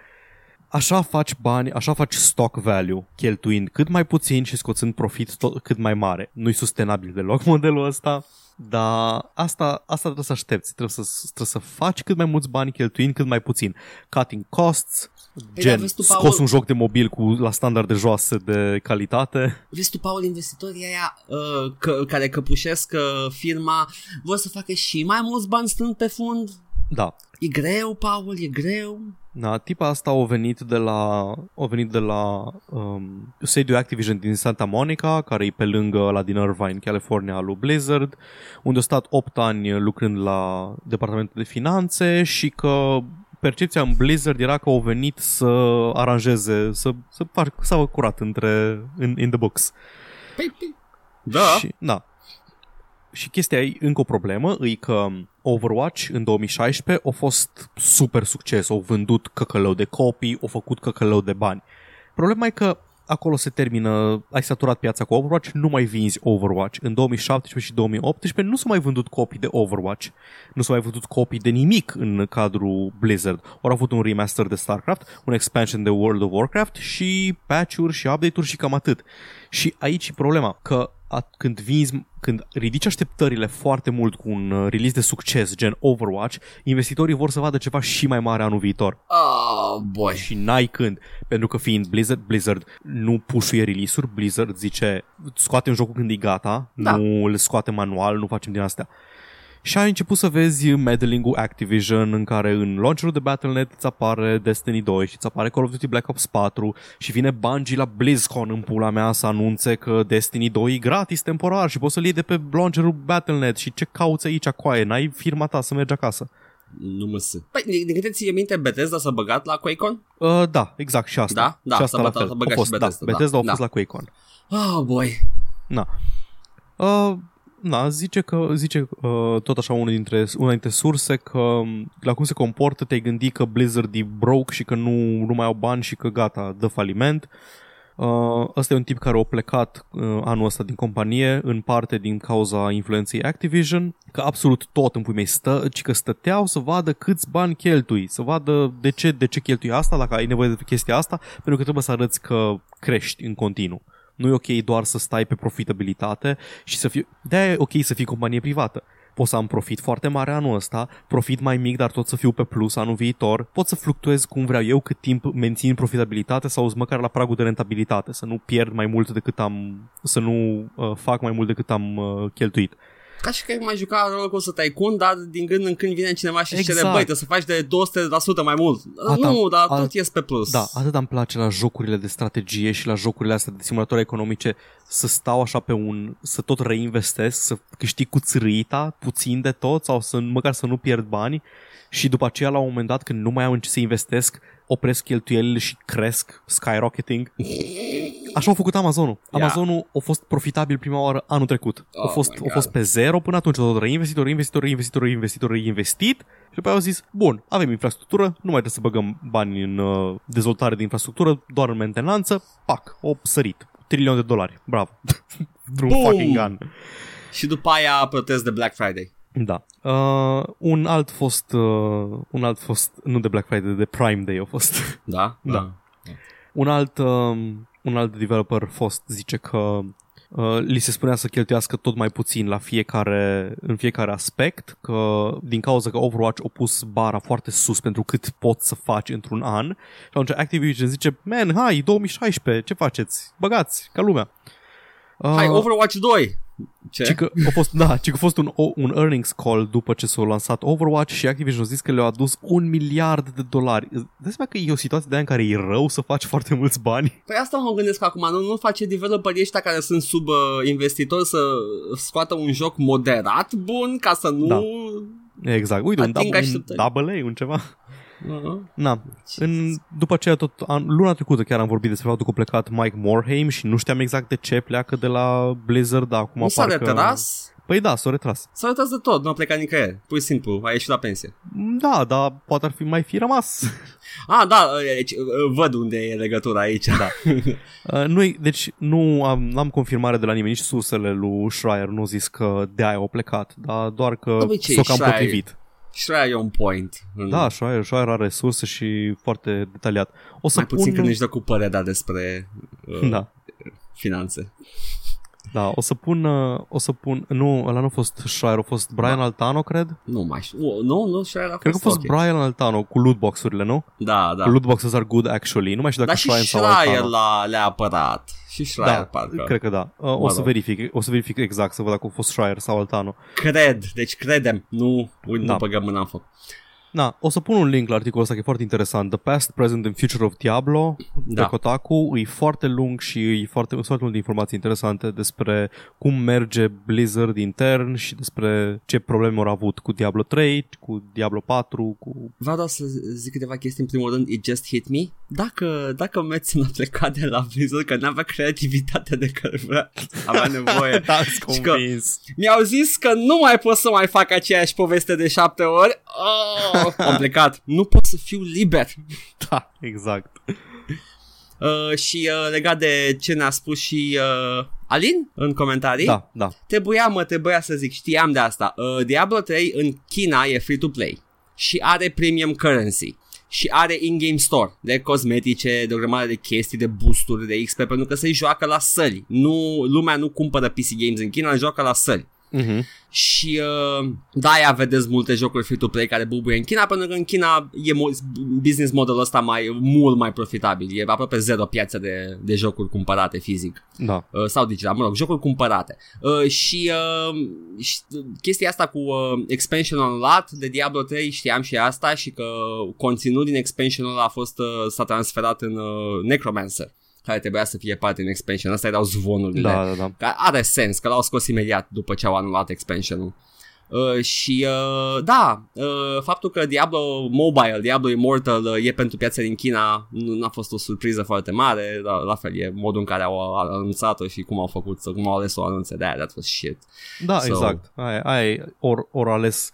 așa faci bani, așa faci stock value, cheltuind cât mai puțin și scoțând profit tot, cât mai mare. Nu-i sustenabil deloc <laughs> modelul ăsta, dar asta, asta trebuie să aștepți. Trebuie să, trebuie să faci cât mai mulți bani cheltuind cât mai puțin. Cutting costs, Păi gen da, vezi tu, scos Paul- un joc de mobil cu la standarde joase de calitate. Vezi tu, Paul, investitorii aia uh, că, care căpușesc uh, firma vor să facă și mai mulți bani stând pe fund. Da, E greu, Paul, e greu. Da, tipa asta a venit de la, a venit de la um, sediul Activision din Santa Monica, care e pe lângă la din Irvine, California, lui Blizzard, unde a stat 8 ani lucrând la departamentul de finanțe și că percepția în Blizzard era că au venit să aranjeze, să, să facă să curat între, in, in the books. Păi, păi. Da. Și, da. Și chestia e încă o problemă, e că Overwatch în 2016 a fost super succes, au vândut căcălău de copii, au făcut căcălău de bani. Problema e că acolo se termină, ai saturat piața cu Overwatch, nu mai vinzi Overwatch. În 2017 și 2018 nu s-au mai vândut copii de Overwatch, nu s-au mai vândut copii de nimic în cadrul Blizzard. Au avut un remaster de StarCraft, un expansion de World of Warcraft și patch-uri și update-uri și cam atât. Și aici e problema, că at- când vinzi, când ridici așteptările foarte mult cu un uh, release de succes gen Overwatch, investitorii vor să vadă ceva și mai mare anul viitor. Oh, boy. Și n-ai când, pentru că fiind Blizzard, Blizzard nu pușuie release-uri, Blizzard zice scoatem jocul când e gata, Da. nu îl scoatem manual, nu facem din astea. Și ai început să vezi meddling-ul Activision în care în launcherul de Battle.net îți apare Destiny 2 și îți apare Call of Duty Black Ops 4 și vine Bungie la BlizzCon în pula mea să anunțe că Destiny 2 e gratis temporar și poți să-l iei de pe launcherul Battle.net și ce cauți aici coaie, n-ai firma ta să mergi acasă. Nu mă să. Păi, din din câte ție minte, Bethesda s-a băgat la QuakeCon? Uh, da, exact și asta. Da? Da, și asta s-a la băgat- fel. s-a Au băgat fost, și da, Bethesda, da. Bethesda au Da. fost la QuakeCon. Oh, boy. Na. Uh, na, zice că, zice uh, tot așa unul dintre, una dintre surse că um, la cum se comportă te-ai gândit că Blizzard e broke și că nu, nu mai au bani și că gata, dă faliment. Uh, ăsta e un tip care a plecat uh, anul ăsta din companie, în parte din cauza influenței Activision, că absolut tot în pui mei stă, ci că stăteau să vadă câți bani cheltui, să vadă de ce, de ce cheltui asta, dacă ai nevoie de chestia asta, pentru că trebuie să arăți că crești în continuu. Nu e ok doar să stai pe profitabilitate și să fii... de e ok să fii companie privată. Pot să am profit foarte mare anul ăsta, profit mai mic, dar tot să fiu pe plus anul viitor. Pot să fluctuez cum vreau eu cât timp mențin profitabilitate sau măcar la pragul de rentabilitate, să nu pierd mai mult decât am, să nu uh, fac mai mult decât am uh, cheltuit. Ca și că ai mai jucat Roller Coaster Tycoon, dar din când în când vine cineva și exact. Exact. cere, băi, trebuie să faci de 200% mai mult. Ata- nu, dar a- tot ies pe plus. Da, atât îmi place la jocurile de strategie și la jocurile astea de simulatoare economice să stau așa pe un, să tot reinvestesc, să câștig cu țârâita, puțin de tot sau să măcar să nu pierd bani și după aceea la un moment dat când nu mai am în ce să investesc, opresc cheltuielile și cresc, skyrocketing. Așa a făcut Amazonul. Yeah. Amazonul a fost profitabil prima oară anul trecut. A Oh fost, my a God. fost pe zero până atunci, tot reinvestit, reinvestit, reinvestit, reinvestit, reinvestit și după aia au zis, bun, avem infrastructură, nu mai trebuie să băgăm bani în uh, dezvoltare de infrastructură, doar în mentenanță, pac, o sărit. Trilion de dolari, bravo. <laughs> Drum Boom! fucking gun. Și după aia protest de Black Friday. Da. Uh, un alt fost, uh, un alt fost, nu de Black Friday, de Prime Day a fost. <laughs> Da? Da. un alt, um, un alt developer fost zice că uh, li se spunea să cheltuiască tot mai puțin la fiecare, în fiecare aspect, că din cauza că Overwatch a pus bara foarte sus pentru cât poți să faci într-un an. Și atunci Activision zice, man, hai, 2016, ce faceți? Băgați, ca lumea. Uh, Hai, Overwatch 2! Ce? ci că a fost, da, ci că a fost un, un earnings call după ce s-a lansat Overwatch și Activision a zis că le-au adus un miliard de dolari. Dă seama că e o situație de aia în care e rău să faci foarte mulți bani? Păi asta mă gândesc acum, nu, nu face developerii ăștia care sunt sub uh, investitori să scoată un joc moderat bun ca să nu... Da. Exact. Uite, un, Ating double, un așteptări. double A, un ceva. Uh-huh. Na, în, după aceea tot an, luna trecută chiar am vorbit despre faptul că a plecat Mike Morhaime și nu știam exact de ce pleacă de la Blizzard, dar acum Nu s-a parcă... retras? Păi da, s-a retras. S-a retras de tot, nu a plecat nicăieri. Pur și simplu, a ieșit la pensie. Da, dar poate ar fi mai fi rămas. <laughs> Ah, da, deci, uh, văd unde e legătura aici. Da. <laughs> Uh, nu, deci nu am, n-am confirmare de la nimeni, nici sursele lui Schreier nu au zis că de aia au plecat, dar doar că obicei, s-o cam Schreier- potrivit. Schreier e un point. În- Da, Schreier, Schreier are surse și foarte detaliat. O să Mai puțin pun... când își dă cu părerea despre uh, Da. finanțe. Da, o să pun, uh, o să pun, nu, ăla nu a fost Schreier, a fost Brian Da. Altano, cred. Nu mai știu. Oh, nu, nu, Schreier a fost, Cred că a fost ok. Brian Altano cu lootbox-urile, nu? Da, da. Cu lootboxes are good actually. Nu mai știu dacă Dar și Schreier sau Schreier Altano. l-a, le-a apărat. Și Schreier, Da, parcă. cred că da. Uh, o Mă să rog. verific, o să verific exact să văd dacă a fost Schreier sau Altano. Cred, deci credem. Nu, nu Da. băgăm mâna în foc. Na, o să pun un link la articolul ăsta că e foarte interesant. The Past, Present and Future of Diablo Da. de Kotaku. E foarte lung și e foarte, sunt foarte multe informații interesante despre cum merge Blizzard intern și despre ce probleme au avut cu Diablo 3, cu Diablo 4, cu... Vreau doar să zic câteva chestii. În primul rând, it just hit me. Dacă, dacă Metzen a plecat de la Blizzard, că n-avea creativitatea de care vrea, avea <laughs> nevoie. Da, Și că- Mi-au zis că nu mai pot să mai fac aceeași poveste de șapte ori. Oh, am <laughs> plecat. Nu pot să fiu liber. Da, exact. Uh, și uh, legat de ce ne-a spus și uh, Alin în comentarii, Da, da. trebuia, mă, trebuia să zic, știam de asta. Uh, Diablo 3 în China e free-to-play și are premium currency și are in-game store de cosmetice, de o grămadă de chestii, de boosturi, de XP, pentru că se joacă la săli. Nu, lumea nu cumpără PC games în China, joacă la săli. Uh-huh. Și uh, de-aia vedeți multe jocuri free-to-play care bubuie în China, pentru că în China e mo- business modelul ăsta mai, mult mai profitabil. E aproape zero piață de, de jocuri cumpărate fizic Da. uh, sau digital, mă rog, jocuri cumpărate. Uh, și, uh, și chestia asta cu uh, expansion unlocked de Diablo 3 știam și asta și că conținut din expansionul ăla a fost uh, s-a transferat în uh, Necromancer care trebuia să fie parte din expansion. Asta erau zvonurile. Da, da, da. Care are sens, că l-au scos imediat după ce au anulat expansionul. Uh, și uh, da, uh, faptul că Diablo Mobile, Diablo Immortal uh, e pentru piața din China nu a fost o surpriză foarte mare, dar la fel e modul în care au anunțat-o și cum au făcut, cum au ales să o anunțe, da, that was shit. Da, So- exact. Aia, aia e. or, or ales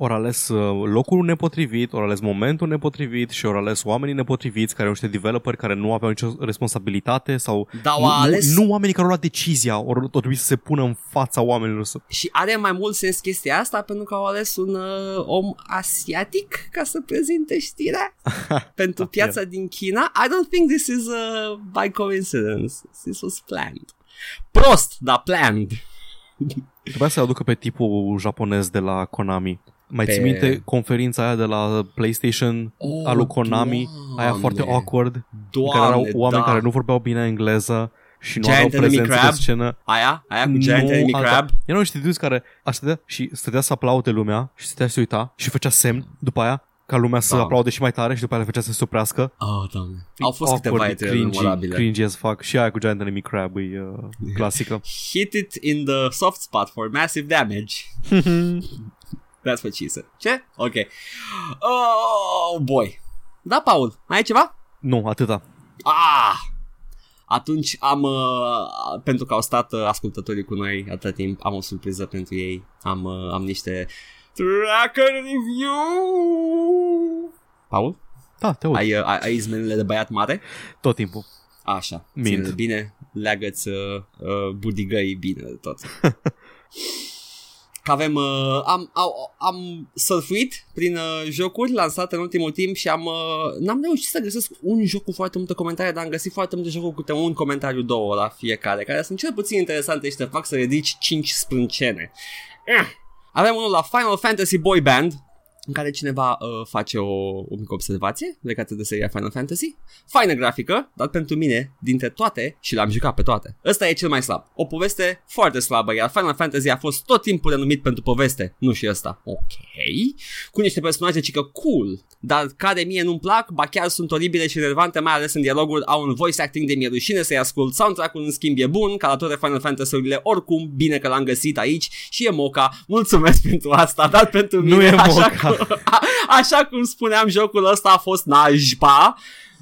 ori ales uh, locul nepotrivit, ori ales momentul nepotrivit și ori ales oamenii nepotriviți care au niște developeri care nu aveau nicio responsabilitate sau Dar nu, au ales nu, nu oamenii care au luat decizia, ori au trebuit să se pună în fața oamenilor să... și are mai mult sens chestia asta pentru că au ales un uh, om asiatic ca să prezinte știrea <laughs> pentru piața din China. I don't think this is uh, by coincidence. This was planned. Prost, dar planned. Trebuia să aducă pe tipul japonez de la Konami. Mai Pe- ții minte conferința aia de la PlayStation Oh, a lui Konami, aia Doamne. foarte awkward, în Doamne, care erau oameni da. care nu vorbeau bine engleză și nu Giant aveau Enemy prezență Crab? de scenă. Aia? Aia cu Giant Nu, Enemy alta. Crab? Erau niște dudes care stătea și stătea să aplaude lumea și stătea să se uita și făcea semn după aia ca lumea să Da. aplaude și mai tare și după aia le făcea să se oprească. Oh, doamne. Au fost Awkward, câteva e etere cringy, memorabile. cringy as fuck. Și aia cu Giant Enemy Crab e uh, clasică. <laughs> Hit it in the soft spot for massive damage. <laughs> That's what she said. Ce? Ok. Oh, boy. Da, Paul, mai ai ceva? nu, atâta. Ah! Atunci am, uh, pentru că au stat uh, ascultătorii cu noi atât timp, am o surpriză pentru ei. Am, uh, am niște tracker review. Paul, Da, te aud. ai, uh, ai, ai izmenele de băiat mare? Tot timpul. Așa, Mint. ține bine, leagă-ți uh, uh, budigăii bine de tot. <laughs> Că avem, uh, am, au, am surfuit prin uh, jocuri lansate în ultimul timp și am, uh, n-am reușit să găsesc un joc cu foarte multe comentarii, dar am găsit foarte multe jocuri cu câte un comentariu, două la fiecare, care sunt cel puțin interesante și te fac să ridici 5 sprâncene. Eh. Avem unul la Final Fantasy Boy Band, în care cineva uh, face o, o mică observație legată de seria Final Fantasy. Faină grafică, dar pentru mine, dintre toate, și l-am jucat pe toate, ăsta e cel mai slab. O poveste foarte slabă, iar Final Fantasy a fost tot timpul renumit pentru poveste, nu și ăsta. Ok. Cu niște personaje cică cool, dar care mie nu-mi plac, ba chiar sunt oribile și relevante, mai ales în dialoguri, au un voice acting de mie rușine să-i ascult. Soundtrack-ul în schimb e bun, ca la toate Final Fantasy-urile, oricum, bine că l-am găsit aici și e moca. Mulțumesc <laughs> pentru asta, dar pentru Nu mine, e așa, moca. Cum, <laughs> a, așa cum spuneam, jocul ăsta a fost najpa.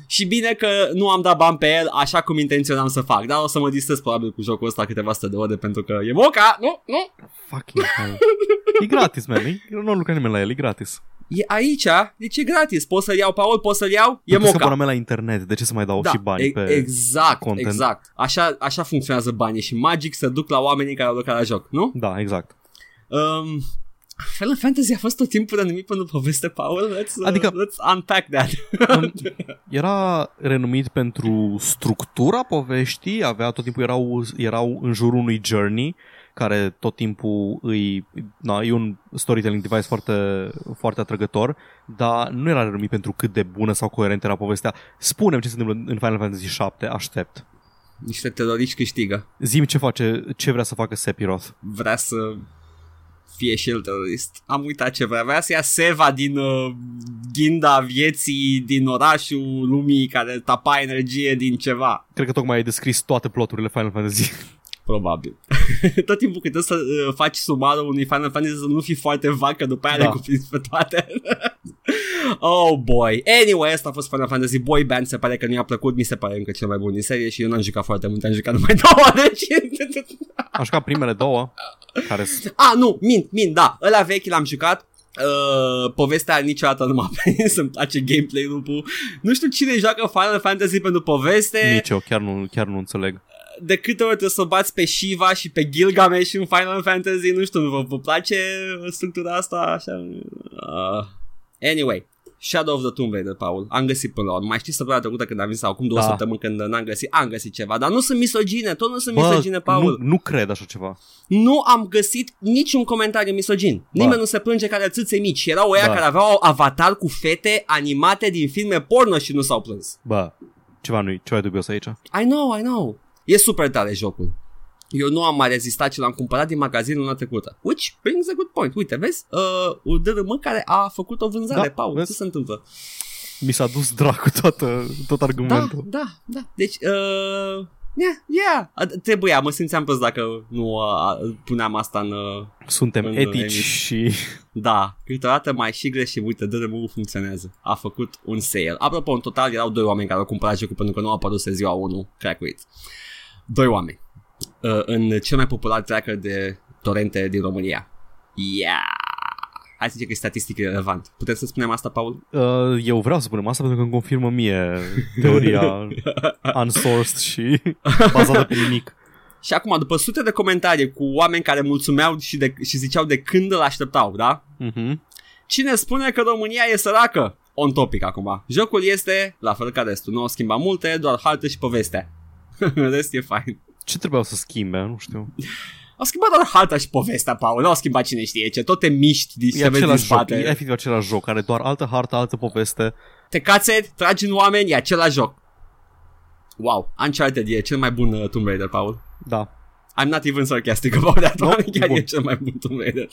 Și bine că nu am dat bani pe el așa cum intenționam să fac Dar o să mă distrez probabil cu jocul ăsta câteva sute de ore Pentru că e moca Nu, nu Fucking hell. E gratis, man. E- Eu nu lucrat nimeni la el, e gratis. E aici, deci e gratis Poți să-l iau, Paul, poți să-l iau E Plătesc moca abonament la internet, de ce să mai dau da, și bani e- pe... exact, content? exact așa, așa funcționează banii Și magic să duc la oamenii care au lucrat la joc, nu? Da, exact. Um, Final Fantasy a fost tot timpul renumit pentru poveste, Paul Let's, uh, Adică- let's unpack that Era renumit pentru structura poveștii, avea tot timpul erau, erau în jurul unui journey care tot timpul îi, na, e un storytelling device foarte, foarte atrăgător, dar nu era renumit pentru cât de bună sau coerentă era povestea. Spunem ce se întâmplă în Final Fantasy 7, aștept. Niște teroriști câștigă Zim ce face, ce vrea să facă Sephiroth. Vrea să fie și el terorist. Am uitat ce vrea Vrea să ia Seva din uh, ghinda vieții Din orașul lumii Care tapa energie din ceva. Cred că tocmai ai descris toate ploturile Final Fantasy. Probabil. <laughs> Tot timpul cât să uh, faci sumarul unui Final Fantasy să nu fii foarte vag, că după aia Da. le cuprinzi pe toate. <laughs> oh boy. Anyway, asta a fost Final Fantasy Boy Band, se pare că nu i-a plăcut, mi se pare încă cel mai bun din serie și eu n-am jucat foarte mult, am jucat numai <laughs> două, deci... Am jucat primele două, care s- ah, nu, mint, mint, da, ăla vechi l-am jucat, Uh, povestea niciodată nu m-a prins, îmi place gameplay loop Nu știu cine joacă Final Fantasy pentru poveste Nici eu, chiar nu, chiar nu înțeleg. De câte ori trebuie să bați pe Shiva și pe Gilgamesh în Final Fantasy Nu știu, vă, vă place structura asta așa? Uh, anyway Shadow of the Tomb Raider, Paul. Am găsit până la urmă. Mai știți săptămâna trecută când am zis sau acum două Da. săptămâni când n-am găsit, am găsit ceva, dar nu sunt misogine, tot nu sunt Bă, misogine, Paul. nu, nu cred așa ceva. Nu am găsit niciun comentariu misogin. Nimeni nu se plânge care țâțe mici. Erau ăia Da. care aveau avatar cu fete animate din filme porno și nu s-au plâns. Bă, ceva nu ceva e dubios aici. I know, I know. E super tare jocul. Eu nu am mai rezistat ce l-am cumpărat din magazin luna trecută. Which brings a good point. Uite, vezi? Uh, un DRM care a făcut o vânzare, Da, Paul. vezi? Ce se întâmplă? Mi s-a dus dracu toată, tot Da, argumentul. da, da. Deci, uh, yeah, yeah. A- Trebuia, mă simțeam prost dacă nu uh, puneam asta în... Uh, Suntem În- etici în- și... Da, câteodată mai și greșim, uite, DRM-ul funcționează. A făcut un sale. Apropo, în total erau doi oameni care au cumpărat jocul pentru că nu a apărut ziua 1, crack it. Doi oameni. Uh, în cel mai popular tracker de torrente din România. Yeah! Hai să zicem că e statistic relevant. Putem să spunem asta, Paul? Uh, eu vreau să punem asta pentru că îmi confirmă mie teoria <laughs> unsourced și bazată pe nimic. Și acum, după sute de comentarii cu oameni care mulțumeau și, de, și ziceau de când îl așteptau, da? Mhm. Cine spune că România e săracă? On topic acum. Jocul este, la fel ca restul, nu au schimbat multe, doar hartă și povestea. În <laughs> rest e fain. Ce trebuiau să schimbe? Nu știu. Au schimbat doar harta și povestea, Paul. Nu au schimbat cine știe ce. Tot te miști din E ce vezi din același joc, spate. e efectiv același joc, are doar altă hartă, altă poveste. Te cațeri, tragi în oameni, e același joc. Wow, Uncharted e cel mai bun uh, Tomb Raider, Paul. Da. I'm not even sarcastic about that No, one. <laughs> Chiar bun. e cel mai bun Tomb Raider.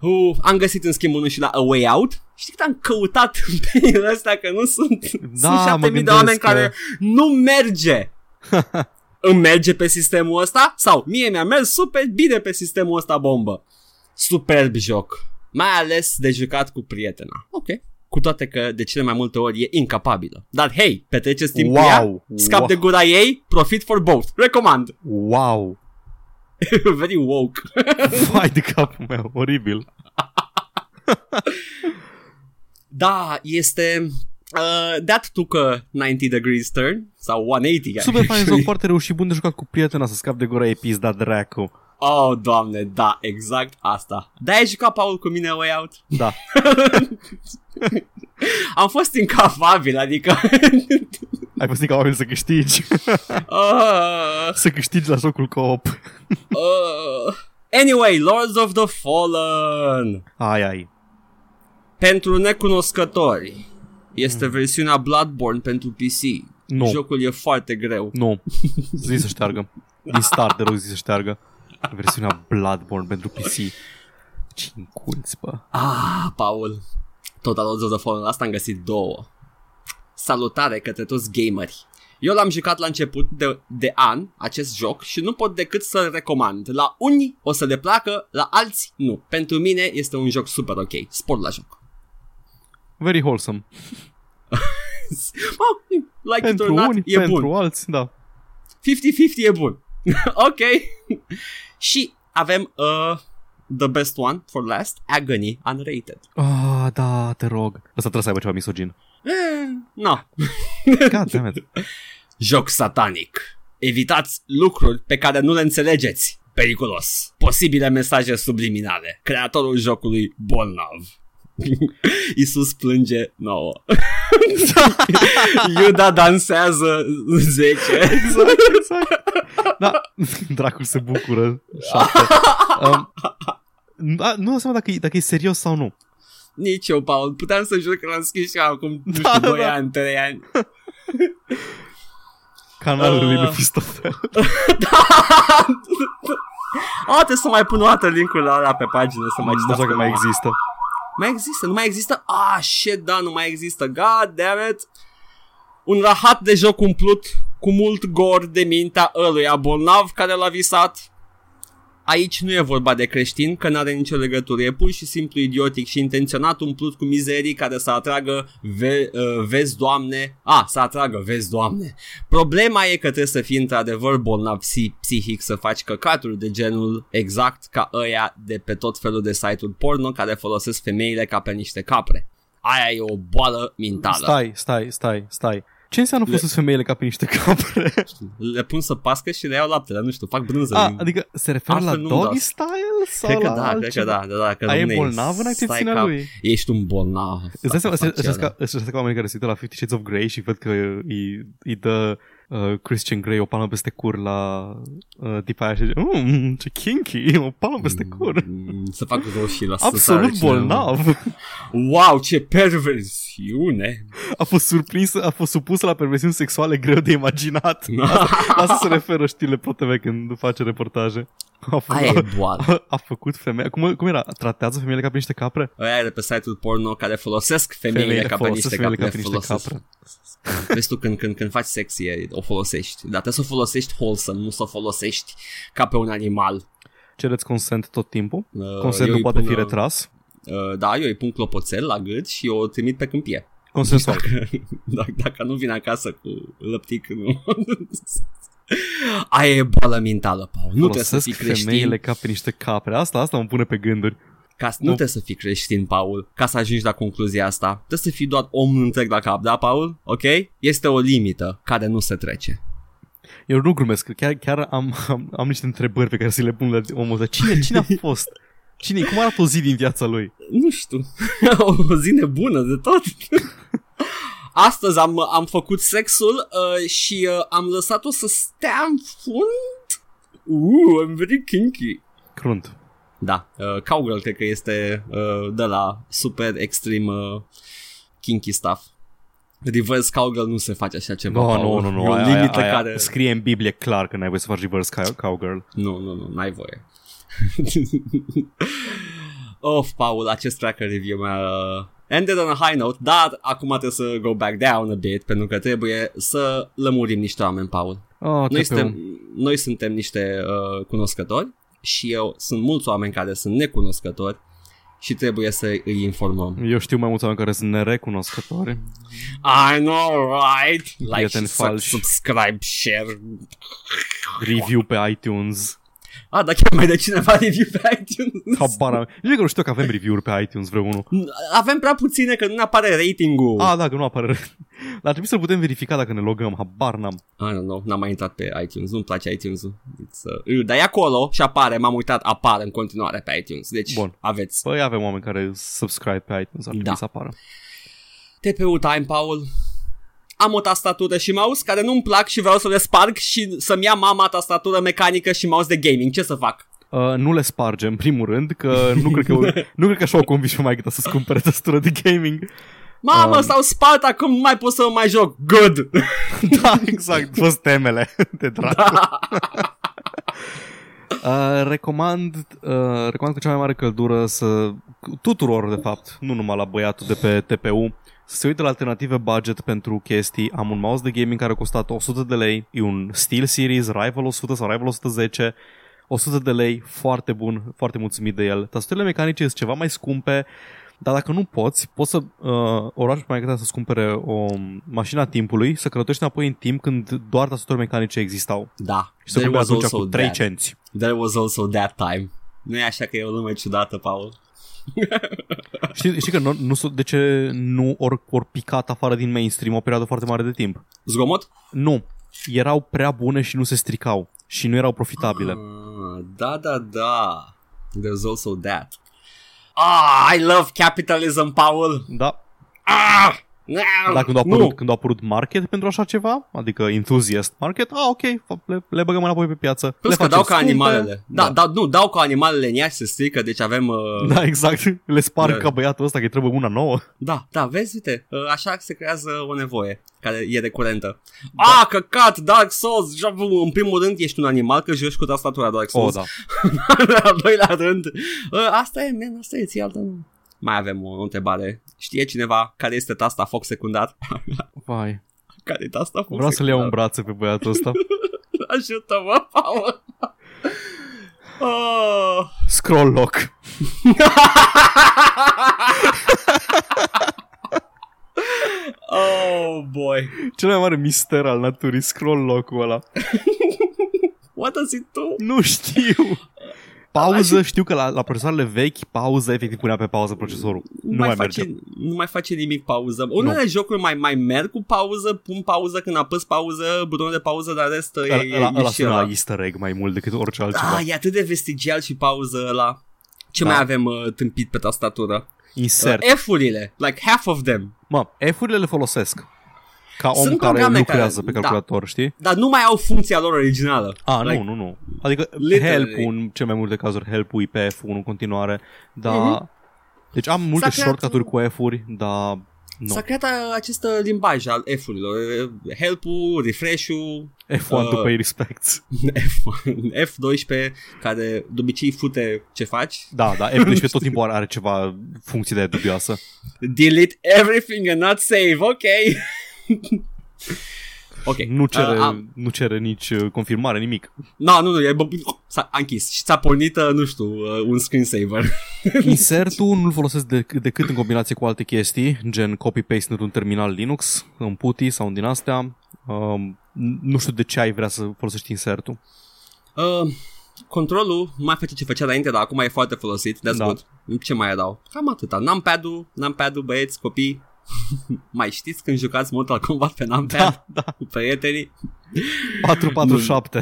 Uh, am găsit în schimb unul și la A Way Out. Știi cât am căutat <laughs> pe el ăsta că nu sunt, Da, sunt mă 7000 de gândesc oameni că- care nu merge. <laughs> Îmi merge pe sistemul ăsta? Sau mie mi-a mers super bine pe sistemul ăsta bombă. Superb joc. Mai ales de jucat cu prietena. Ok. Cu toate că de cele mai multe ori e incapabilă. Dar hei, petreceți timp cu ea, Wow, scap wow. de gura ei, profit for both. Recomand. Wow! <laughs> Very woke. <laughs> Vai de capul meu, oribil. Da, este... Uh, that took a 90 degrees turn sau 180 Super fain actually. joc, foarte reușit, bun de jucat cu prietena să scap de gura ei pis, da dracu. Oh, doamne, da, exact asta. Da, ai jucat, Paul, cu mine Way Out? Da. <laughs> Am fost incapabil, adică... <laughs> Ai fost incapabil să câștigi. uh, să câștigi la jocul co-op. uh. Anyway, Lords of the Fallen. Ai, ai. Pentru necunoscători, este versiunea Bloodborne pentru PC. Nu. Jocul e foarte greu. Nu. Zi să șteargă. Din start, te rog, zi să șteargă. Versiunea Bloodborne pentru PC. Ce inculți, bă. Ah, Paul. Tot Lords of the Fallen, asta am găsit două. Salutare către toți gameri. Eu l-am jucat la început de, de an, acest joc, și nu pot decât să-l recomand. La unii o să le placă, la alții nu. Pentru mine este un joc super ok. Sport la joc. Very wholesome. Oh, <laughs> like it or Pentru not, unii, e pentru bun. alții, da. 50-50 e bun. <laughs> ok. <laughs> și avem uh, the best one for last, Agony Unrated. Ah, da, te rog. Asta trebuie să aibă ceva misogin. Eh, no. God damn it. Joc satanic. Evitați lucruri pe care nu le înțelegeți. Periculos. Posibile mesaje subliminale. Creatorul jocului bolnav. <laughs> Isus plânge 9. <laughs> Iuda dansează 10. <laughs> Exact, exact. Da, dracul se bucură. Șapte. Um, da, nu seama dacă, e- dacă e serios sau nu. Nici eu, Paul. Puteam să jur că l-am scris și acum, nu Da, știu, da, 2 da. ani, 3 ani. Canalul lui Ah. Mephistophel. da! Ah, trebuie să mai pun o dată linkul la ăla pe pagină să mai Nu citească știu că mai lumea. există. Mai există, nu mai există? Ah, shit, da, nu mai există. God damn it. Un rahat de joc umplut cu mult gor de mintea ăluia bolnav care l-a visat. Aici nu e vorba de creștin, că n-are nicio legătură. E pur și simplu idiotic și intenționat umplut cu mizerii care să atragă ve- uh, vezi, doamne. A, să atragă vezi, doamne. Problema e că trebuie să fii într-adevăr bolnav psi- psihic să faci căcaturi de genul exact ca ăia de pe tot felul de site-uri porno care folosesc femeile ca pe niște capre. Aia e o boală mentală. Stai, stai, stai, stai. Ce înseamnă folosesc femeile ca pe niște capre? <laughs> Le pun să pască și le iau laptele, nu știu, fac brânză. A, din- adică se referă la Altfel nu-mi doggy dau. style sau Cred că la da, cred că altceva? da, da, da că A, e domne, bolnav în stai accepțiunea ca- lui? Ești un bolnav. Îți dai seama, Asta îți face ca, ăla. îți ca oamenii care se uită la Fifty Shades of Grey și văd că îi, îi dă uh, Christian Grey o palmă peste cur la uh, tipa aia și zice, mmm, ce kinky, o palmă peste cur. Mm, Să fac roșii la să Absolut sare cineva. bolnav. Wow, ce perversiune. A fost surprins, a fost supus la perversiuni sexuale greu de imaginat. <laughs> La asta se referă știrile ProTV când face reportaje. A, fă, Aia e boală. a, <laughs> a făcut femeia. Cum, cum era? Tratează femeile ca pe niște capre? Aia de pe site-ul porno care folosesc femeile, Femeile ca pe folosesc niște femeile capre. ca pe niște folosesc. capre. Vezi tu când, când, când faci sex e, o folosești. Dar trebuie să o folosești wholesome, nu să o folosești ca pe un animal. Cereți consent tot timpul. Uh, Consent eu nu îi poate pun, fi uh, retras. Uh, da, eu îi pun clopoțel la gât și o trimit pe câmpie. Consensual. <laughs> dacă, dacă nu vin acasă cu lăptic, nu. <laughs> Aia e boală mentală, Paul. Nu trebuie să Folosesc fii creștin. femeile ca pe niște capre. Asta, asta mă pune pe gânduri. Ca, nu trebuie să fii creștin, Paul, ca să ajungi la concluzia asta. Trebuie să fii doar om întreg la cap, da, Paul? Ok? Este o limită care nu se trece. Eu nu glumesc, chiar, chiar am, am, am niște întrebări pe care să le pun la omul ăsta. Cine, cine a fost? Cine, cum arată o zi din viața lui? Nu știu. <laughs> o zi nebună de tot. <laughs> Astăzi am, am făcut sexul uh, și uh, am lăsat-o să stea în fund. Uh, I'm very kinky. Crunt. Da, uh, Cowgirl cred că este uh, de la super extrem uh, kinky stuff. Reverse Cowgirl nu se face așa ceva. No, Paul. nu, nu, E nu. o Aia, limită aia, care... aia, scrie în Biblie clar că n-ai voie să faci reverse cow- cowgirl. Nu, nu, nu, n-ai voie. <laughs> of, Paul, acest tracker review mi-a uh, ended on a high note, dar acum trebuie să go back down a bit, pentru că trebuie să lămurim niște oameni, Paul. Oh, Noi TPU. suntem, noi suntem niște uh, cunoscători și eu sunt mulți oameni care sunt necunoscători și trebuie să îi informăm. Eu știu mai mulți oameni care sunt nerecunoscători. I know, right? Like Prieteni și falși. subscribe, share. Review pe iTunes. Ah, dar chiar mai de cineva <laughs> review pe iTunes? Habar am. Nici că nu știu că avem review-uri pe iTunes vreunul. Avem prea puține că nu ne apare rating-ul. Ah, da, că nu apare. Dar trebuie să putem verifica dacă ne logăm. Habar n-am. I don't know, n-am mai intrat pe iTunes, nu-mi place iTunes-ul. It's, uh, dar e acolo și apare, m-am uitat, apare în continuare pe iTunes. Deci Bun. aveți. Păi avem oameni care subscribe pe iTunes, ar trebui Da. să apară. TPU Time, Paul. Am o tastatură și mouse care nu-mi plac și vreau să le sparg și să-mi ia mama tastatură mecanică și mouse de gaming. Ce să fac? Uh, nu le sparge, în primul rând, că nu cred că, <laughs> nu cred că așa o convingi pe mai să-ți cumpere tastatură de gaming. Mamă, Um. s-au spart acum, nu mai pot să mă mai joc. Good! <laughs> da, exact, <laughs> fost temele de dracu. <laughs> Uh, recomand, uh, recomand cu cea mai mare căldură să tuturor de fapt, nu numai la băiatul de pe TPU, să se uite la alternative budget pentru chestii. Am un mouse de gaming care a costat 100 de lei, e un SteelSeries Rival 100 sau Rival 110, 100 de lei, foarte bun, foarte mulțumit de el. Tastaturile mecanice sunt ceva mai scumpe, dar dacă nu poți, poți să uh, orașul mai gata să-ți cumpere o mașină a timpului, să călătorești înapoi în timp când doar tastaturi mecanice existau. Da, Și să cumperi atunci cu 3 that. cenți. There was also that time. Nu e așa că e o lume ciudată, Paul. <laughs> Știi, știi că nu, nu, s- de ce nu ori, ori picat afară din mainstream o perioadă foarte mare de timp? Zgomot? Nu. Erau prea bune și nu se stricau. Și nu erau profitabile. Ah, da, da, da. There's also that. Ah, I love capitalism, Paul. Da. Ah! Dar când a, nu. apărut, când a apărut market pentru așa ceva, adică enthusiast market, ah, ok, le, le băgăm înapoi pe piață. Plus le că facem dau ca scumpe. animalele. Da, da. nu, dau ca animalele în ea și se strică, deci avem... Uh, Da, exact. Le sparg Da. ca băiatul ăsta că îi trebuie una nouă. Da, da, vezi, uite, uh, așa se creează o nevoie care e recurentă. Da. Ah, căcat, Dark Souls, Javu, în primul rând ești un animal că joci cu tastatura Dark Oh, Souls. da. <laughs> în al doilea rând, uh, asta e, man, asta e, ții altă nu. Mai avem o întrebare. Știe cineva care este tasta foc secundar? <laughs> Vai. care e tasta foc Vreau să-l iau în secundar? brațe pe băiatul ăsta. <laughs> Ajută-mă, Paul! Oh, Scroll lock. <laughs> oh, boy. Cel mai mare mister al naturii, scroll lock-ul ăla. What does it do? Nu știu. Pauză, știu că la, la procesoarele vechi, pauză, efectiv punea pe pauză procesorul. Nu, nu mai, mai face, merge. Nu mai face nimic pauză. Unele jocuri mai, mai merg cu pauză, pun pauză când apăs pauză, butonul de pauză, dar rest Ăla, e, ăla, e ăla și sună ăla. la easter egg mai mult decât orice altceva. Ah, e atât de vestigial și pauză ăla. Ce Da. mai avem uh, tâmpit pe tastatură? Insert. Uh, F-urile, like half of them. Mă, F-urile le folosesc. Ca om Sunt care programe lucrează care- pe calculator, știi? Dar nu mai au funcția lor originală. A, Like, nu, nu, nu. Adică literally. help-ul, în cel mai multe cazuri, help-ul e pe F1 în continuare, dar... Mhm. Deci am multe S-a creat- shortcut-uri cu F-uri, dar... Nu. S-a creat uh, acest uh, limbaj al F-urilor. Uh, Help-ul, refresh-ul, F1 Uh, to pay respects. <laughs> F- F12 care de obicei fute ce faci. Da, da, F12 <laughs> tot timpul are, are ceva funcție de dubioasă. Delete everything and not save, ok. <laughs> ok. Nu cere, Uh, am- nu cere nici uh, confirmare, nimic. No, nu, nu, e, bă, s-a a închis și ți-a pornit, uh, nu știu, uh, un screensaver. <laughs> Insertul nu-l folosesc de, decât în combinație cu alte chestii, gen copy-paste într-un terminal Linux, în PuTTY sau din astea. Um, nu știu de ce ai vrea să folosești insertul. Uh, controlul nu mai face ce făcea înainte, dar acum e foarte folosit. That's Da. good. Ce mai dau? Cam atâta. Numpad-ul, numpad-ul, băieți, copii. <laughs> mai știți când jucați Mortal Kombat pe numpad Da, da. cu prietenii? 447.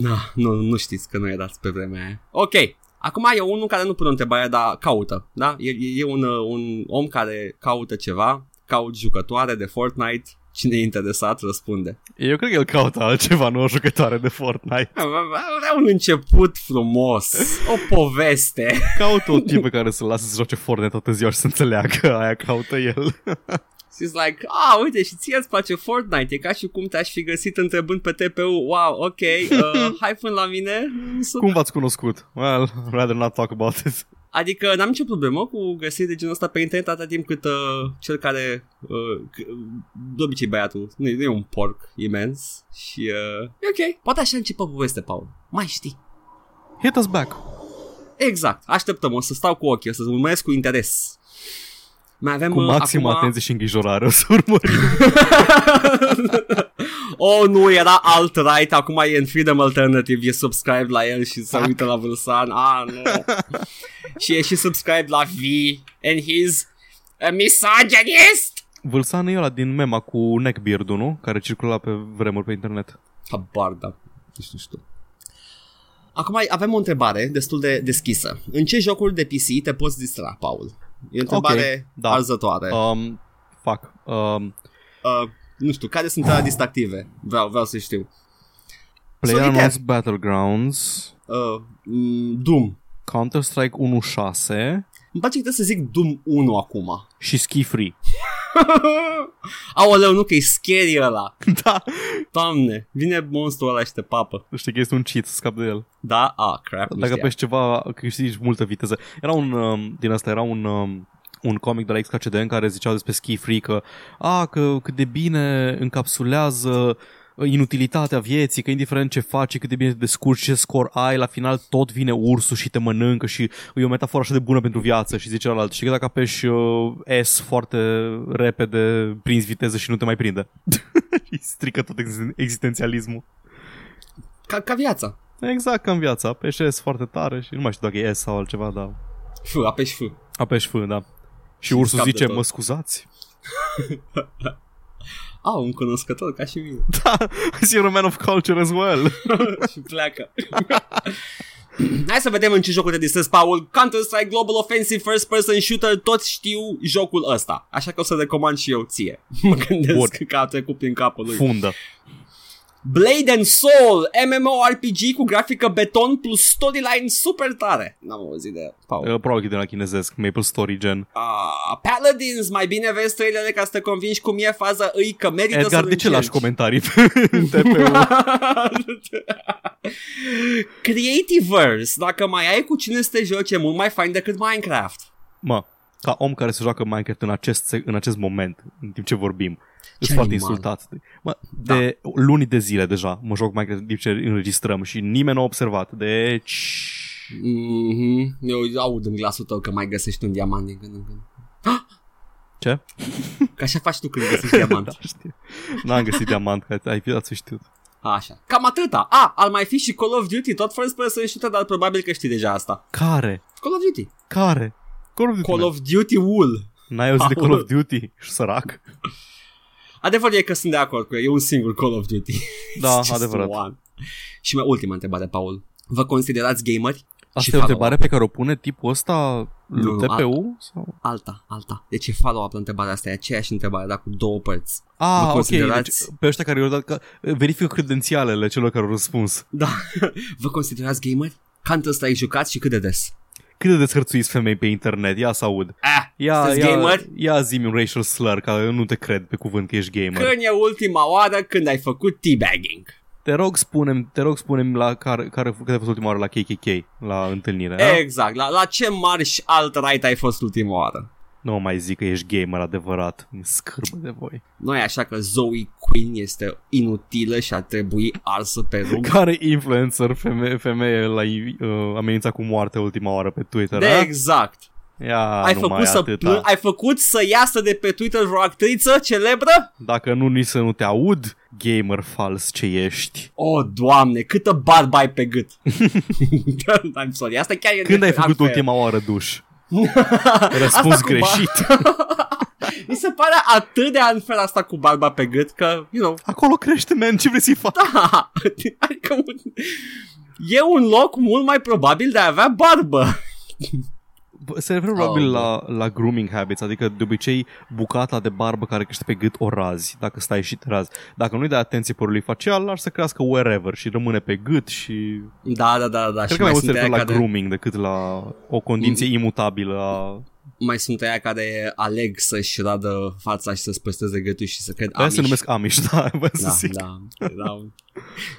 Na, nu, nu știți că nu erați pe vremea aia. Ok, acum e unul care nu pune o întrebare, dar caută, da? E, e, e un, uh, un om care caută ceva, caut jucătoare de Fortnite, cine e interesat răspunde. Eu cred că el caută altceva, nu o jucătoare de Fortnite. Vrea un început frumos, o poveste. Caută o tipă care să lasă să joace Fortnite toată ziua și să înțeleagă aia caută el. She's like, ah, uite, și ție îți place Fortnite, e ca și cum te-aș fi găsit întrebând pe TPU, wow, ok, uh, <laughs> hai până la mine. Super. Cum v-ați cunoscut? Well, I'd rather not talk about it. Adică n-am nicio problemă cu găsiri de genul ăsta pe internet atâta timp cât uh, cel care, uh, c- de obicei băiatul, nu e, nu e un porc imens și uh, e ok. Poate așa începe poveste, Paul. Mai știi. Hit us back. Exact, așteptăm, o să stau cu ochii, o să urmăresc cu interes. Mai avem Cu uh, maximă acum... atenție și îngrijorare o să urmărim. <laughs> oh, nu, era alt-right, acum e în Freedom Alternative, e subscribe la el și se uită la Vâlsan. Ah, nu. <laughs> și e și subscribe la V, and he's a misogynist. Vâlsan e ăla din mema cu neckbeard nu? Care circula pe vremuri pe internet. Habar, da. Nu știu, știu. Acum avem o întrebare destul de deschisă. În ce jocuri de PC te poți distra, Paul? E o întrebare Ok, da. arzătoare. Uh. Um, fuck. Um, Uh, nu știu, care sunt alea distractive? Vreau, vreau să știu. PlayerUnknown's Solitaire. Battlegrounds, Uh, mm, Doom. Counter-Strike 1.6 Îmi place că trebuie să zic Doom 1 acum. și Ski Free. <laughs> Aoleu, nu că e scary ăla. <laughs> da. Doamne, vine monstrul ăla și te papă. Știi că este un cheat să scap de el. Da? Ah, crap. nu Dacă știam. pești ceva, câștigi multă viteză. Era un, um, din asta era un, um, un comic de la XKCD în care ziceau despre Ski Free că, a, că cât de bine încapsulează inutilitatea vieții, că indiferent ce faci, cât de bine te descurci, ce scor ai, la final tot vine ursul și te mănâncă și e o metaforă așa de bună pentru viață și zice celălalt. Și că dacă apeși uh, S foarte repede, prinzi viteză și nu te mai prinde. <laughs> și strică tot existen- existențialismul. Ca, ca viața. Exact ca în viața, apeși S foarte tare și nu mai știu dacă e S sau altceva, dar F, apeși F. apeși F, da. Și Și ursul scap de zice, tot. mă scuzați? <laughs> Ah, un cunoscător ca și mine. Da, <laughs> you're a man of culture as well. <laughs> și pleacă. <laughs> Hai să vedem în ce jocuri te distrezi, Paul. Counter-Strike Global Offensive First Person Shooter, toți știu jocul ăsta. Așa că o să recomand și eu ție. Mă gândesc Bun. că a trecut prin capul lui. Fundă. Blade and Soul, MMORPG cu grafică beton plus storyline super tare. N-am auzit de Paul. Uh, Probabil că e de la chinezesc, Maple Story gen. Uh, Paladins, mai bine vezi trailere ca să te convingi cum e faza îi că merită Edgar, să-l de ce lași încerci. comentarii pe <laughs> TPU? <laughs> Creativerse, dacă mai ai cu cine să te joci, e mult mai fain decât Minecraft. Mă, ca om care se joacă Minecraft în acest, se- în acest moment, în timp ce vorbim, Ce sunt foarte animal. insultat. Mă, Da. de luni de zile deja mă joc Minecraft în timp ce înregistrăm și nimeni nu a observat. Deci... Mm-hmm. Eu aud în glasul tău că mai găsești un diamant din când în când. <gasps> Ce? Că așa faci tu când găsești <laughs> diamant. da, știu. N-am găsit diamant, că ai fi ați știut. Așa. Cam atâta. A, al mai fi și Call of Duty, tot first person shooter, dar probabil că știi deja asta. Care? Call of Duty. Care? Call of Duty. Call of Duty Wool. N-ai auzit de Call of Duty? Și sărac. Adevărul e că sunt de acord cu el. E un singur Call of Duty. Da, It's just adevărat. one. Și mai ultima întrebare, Paul. Vă considerați gameri? Asta Și e o follow-up. întrebare pe care o pune tipul ăsta Nu, lui nu, TPU? Sau? Alta, alta. Deci e follow-up la întrebarea asta, e aceeași întrebare, dar cu două părți. Ah, ok, considerați- deci pe ăștia care i-au dat, că, verifică credențialele celor care au răspuns. Da. <laughs> Vă considerați gameri? Counter-Strike jucați și cât de des? Cât de deshărțuiți femei pe internet? Ia să aud. Ah, Ia, sunteți ia, gameri? ia zi un racial slur, că eu nu te cred pe cuvânt că ești gamer. Când e ultima oară când ai făcut teabagging? Te rog spune te rog spune la care, care când ai fost ultima oară la KKK, la întâlnire. da? Exact. La, la ce marș alt-right ai fost ultima oară? Nu mă mai zic că ești gamer adevărat. Mi scârbă de voi. Nu e așa că Zoe Queen este inutilă și ar trebui arsă pe <laughs> rug? Care influencer femeie, femeie l-a uh, amenințat cu moarte ultima oară pe Twitter? De a? exact. Ia, ai, nu făcut mai să atâta. plâng, ai făcut să iasă de pe Twitter vreo actriță celebră? Dacă nu, nici să nu te aud, gamer fals ce ești. Oh, doamne, câtă barbă ai pe gât. <laughs> <laughs> I'm sorry, asta chiar e Când ai unfair. făcut ultima oară duș? <laughs> Asta Răspuns cu greșit. <laughs> Mi se pare atât de unfair asta cu barba pe gât că, you know, Acolo crește, man, ce vrei să-i fac? da, <laughs> adică un, e un loc mult mai probabil de a avea barbă. Bă, Se referă probabil Oh, la, la grooming habits, adică de obicei bucata de barbă care crește pe gât o razi, dacă stai și te razi. Dacă nu-i dai atenție părului facial, lasă să crească wherever și rămâne pe gât și... Da, da, da, da. Cred și că mai mult se sunt referă aia la care, grooming decât la o condiție imutabilă a... mai sunt aia care aleg să-și radă fața și să-și păstreze gâtul și să cred Aia Amish. se numesc Amish, <laughs> da, vă să da, zic. da, da.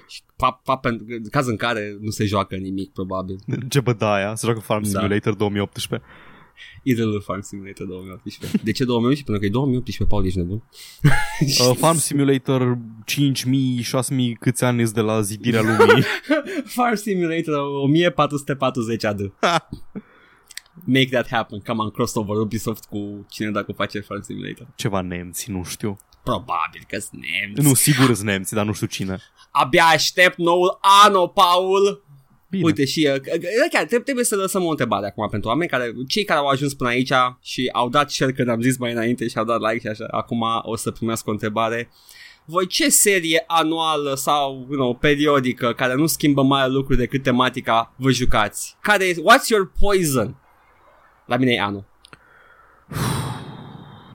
Și pa, pa, pentru, caz în care nu se joacă nimic, probabil. Jebediah, se joacă Farm Da. Simulator 2018. Idle Farm Simulator 2018. De ce 2018? Pentru că e 2018, Paul, ești nebun. <laughs> Uh, Farm Simulator 5000, 6000 câți ani sunt de la zidirea lumii. <laughs> Farm Simulator 1440 AD. <laughs> Make that happen. Come on, crossover Ubisoft cu cine dacă face Farm Simulator. Ceva nemți, nu știu. Probabil că sunt nemți. Nu, sigur sunt nemți, dar nu știu cine. Abia aștept noul anno, Paul. Bine. Uite și uh, chiar trebuie, trebuie să lăsăm o întrebare acum pentru oameni care, cei care au ajuns până aici și au dat share când am zis mai înainte și au dat like și așa, acum o să primească o întrebare. Voi ce serie anuală sau you know, periodică care nu schimbă mai lucruri decât tematica vă jucați? Care e, what's your poison? La mine e anul.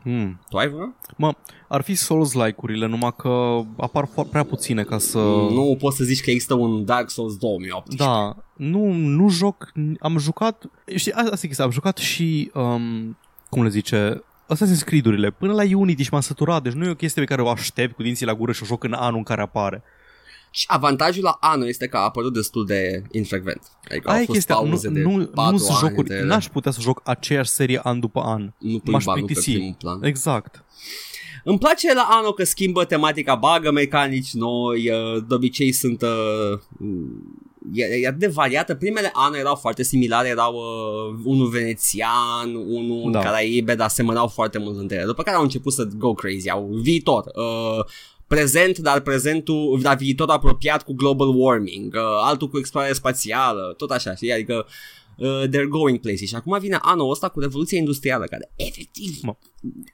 Hmm. Tu ai vreuna? Mă, ar fi Souls-like-urile, numai că apar fo- prea puține ca să... Nu poți să zici că există un Dark Souls 2018. Da, nu, nu joc, am jucat, știi, a- asta e chestia, am jucat și, um, cum le zice, Assassin's Creed-urile, până la Unity și m-am săturat, deci nu e o chestie pe care o aștept cu dinții la gură și o joc în anul în care apare. Și avantajul la anul este că a apărut destul de infrecvent. Adică Aia au e fost chestia, nu, pauze de nu, patru nu sunt ani jocuri, de- n-aș putea să joc aceeași serie an după an. nu pui M-aș banul pe plictisi. primul plan. Exact. Îmi place la anul că schimbă tematica, bagă mecanici noi, uh, de obicei sunt... uh, E, e atât de variată. Primele anuri erau foarte similare, erau uh, unul venețian, unul Da. în Caraibe, dar semănau foarte mult între ele. După care au început să go crazy, au viitor. Uh, prezent, dar prezentul, dar viitor apropiat cu global warming, uh, altul cu explorare spațială, tot așa, știi? Adică uh, they're going places. Și acum vine anul ăsta cu revoluția industrială, care efectiv Mă.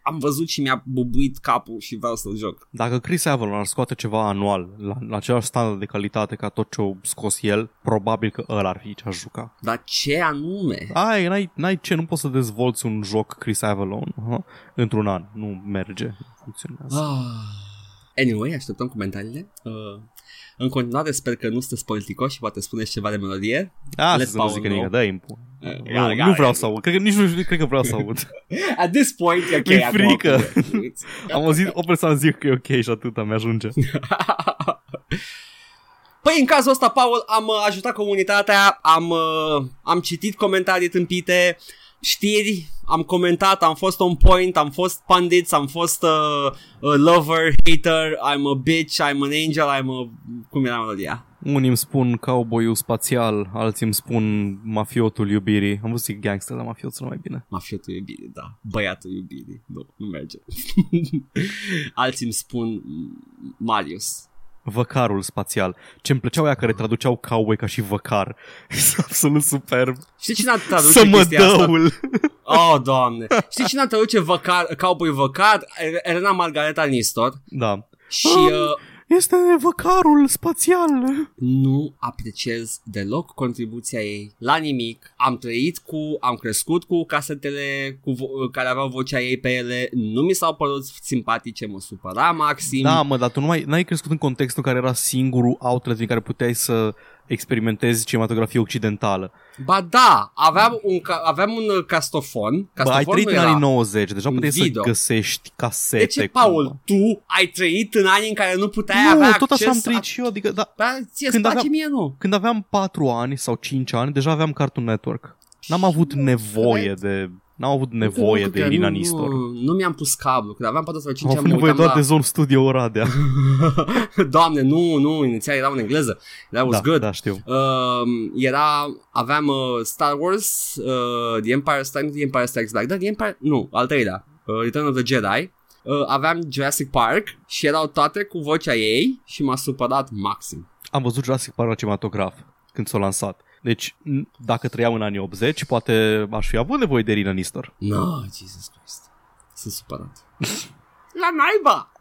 am văzut și mi-a bubuit capul și vreau să-l joc. Dacă Chris Avalon ar scoate ceva anual, la, la același standard de calitate ca tot ce a scos el, probabil că ăla ar fi ce aș juca. Dar ce anume? Ai, n-ai, n-ai ce, nu poți să dezvolți un joc Chris Avalon uh, într-un an. Nu merge, nu funcționează. Ah. Anyway, așteptăm comentariile. Uh, în continuare sper că nu sunteți politicoși și poate spuneți ceva de melodie. Ah, let să nu Paul zic know. nimic, dă impun. Uh, Nu, gata, nu gata. vreau să aud. Cred că nici nu știu, cred că vreau să aud. <laughs> At this point e ok. Mi-e acum frică. cu- <laughs> Am auzit o persoană zic că e ok și atâta mi-ajunge. <laughs> Păi în cazul ăsta, Paul, am uh, ajutat comunitatea, am, uh, am citit comentarii tâmpite, știri, am comentat, am fost on point, am fost pundits, am fost uh, uh, lover, hater, I'm a bitch, I'm an angel, I'm a... Cum era melodia? Unii îmi spun cowboy spațial, alții îmi spun mafiotul iubirii. Am văzut gangster la mafiotul mai bine. Mafiotul iubirii, da. Băiatul iubirii. Nu, nu merge. <laughs> alții îmi spun Marius. Văcarul spațial. Ce-mi plăceau aia care traduceau cowboy ca și văcar. <laughs> Este absolut superb. Știi cine a traduce Să mă chestia asta? dăul! <laughs> Oh, doamne. Știi cine a traduce văcar, cowboy văcar? Elena Margareta Nistor. Da. Și Ah. uh, Este văcarul spațial. nu apreciez deloc contribuția ei la nimic. Am trăit cu, am crescut cu casetele cu vo- care aveau vocea ei pe ele. Nu mi s-au părut simpatice, mă supăra maxim. Da, mă, dar tu nu mai, n-ai crescut în contextul în care era singurul outlet în care puteai să experimentezi cinematografie occidentală. Ba da, aveam un, ca- aveam un uh, castofon. Bă, Castofon ai trăit nu în era. anii 90, deja un puteai să video. găsești casete. De ce, Paul, tu ai trăit în anii în care nu puteai Nu, avea tot așa acces am trăit a- și eu, adică, da, Da, ție Când îți place, aveam- mie nu. când aveam 4 ani sau 5 ani, deja aveam Cartoon Network. N-am avut nevoie de... N-am avut nevoie Nu, de că Irina nu, Nistor. Nu, nu mi-am pus cablu. Când aveam 4 sau 5 Am ani, avut mă nevoie uitam doar la... de Zone Studio Oradea. <laughs> Doamne, nu, nu, inițial era în engleză. That was da, good. da, știu. Uh, era, aveam uh, Star Wars, uh, The Empire Strikes, The Empire Strikes Back, da, The Empire, nu, al treilea, uh, Return of the Jedi. Uh, aveam Jurassic Park și erau toate cu vocea ei și m-a supărat maxim. Am văzut Jurassic Park la cinematograf când s-a lansat. Deci, n- dacă trăiam în anii 80, poate aș fi avut nevoie de Irina Nistor. No, Jesus Christ. Sunt supărat. La naiba!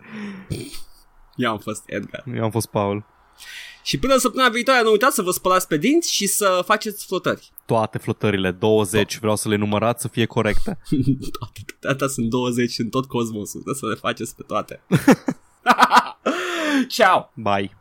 Eu am fost Edgar. Eu am fost Paul. Și până săptămâna viitoare nu uitați să vă spălați pe dinți și să faceți flotări. Toate flotările, 20, vreau să le numărați să fie corecte. <laughs> toate, toate sunt 20 în tot cosmosul, trebuie să le faceți pe toate. <laughs> Ciao! Bye!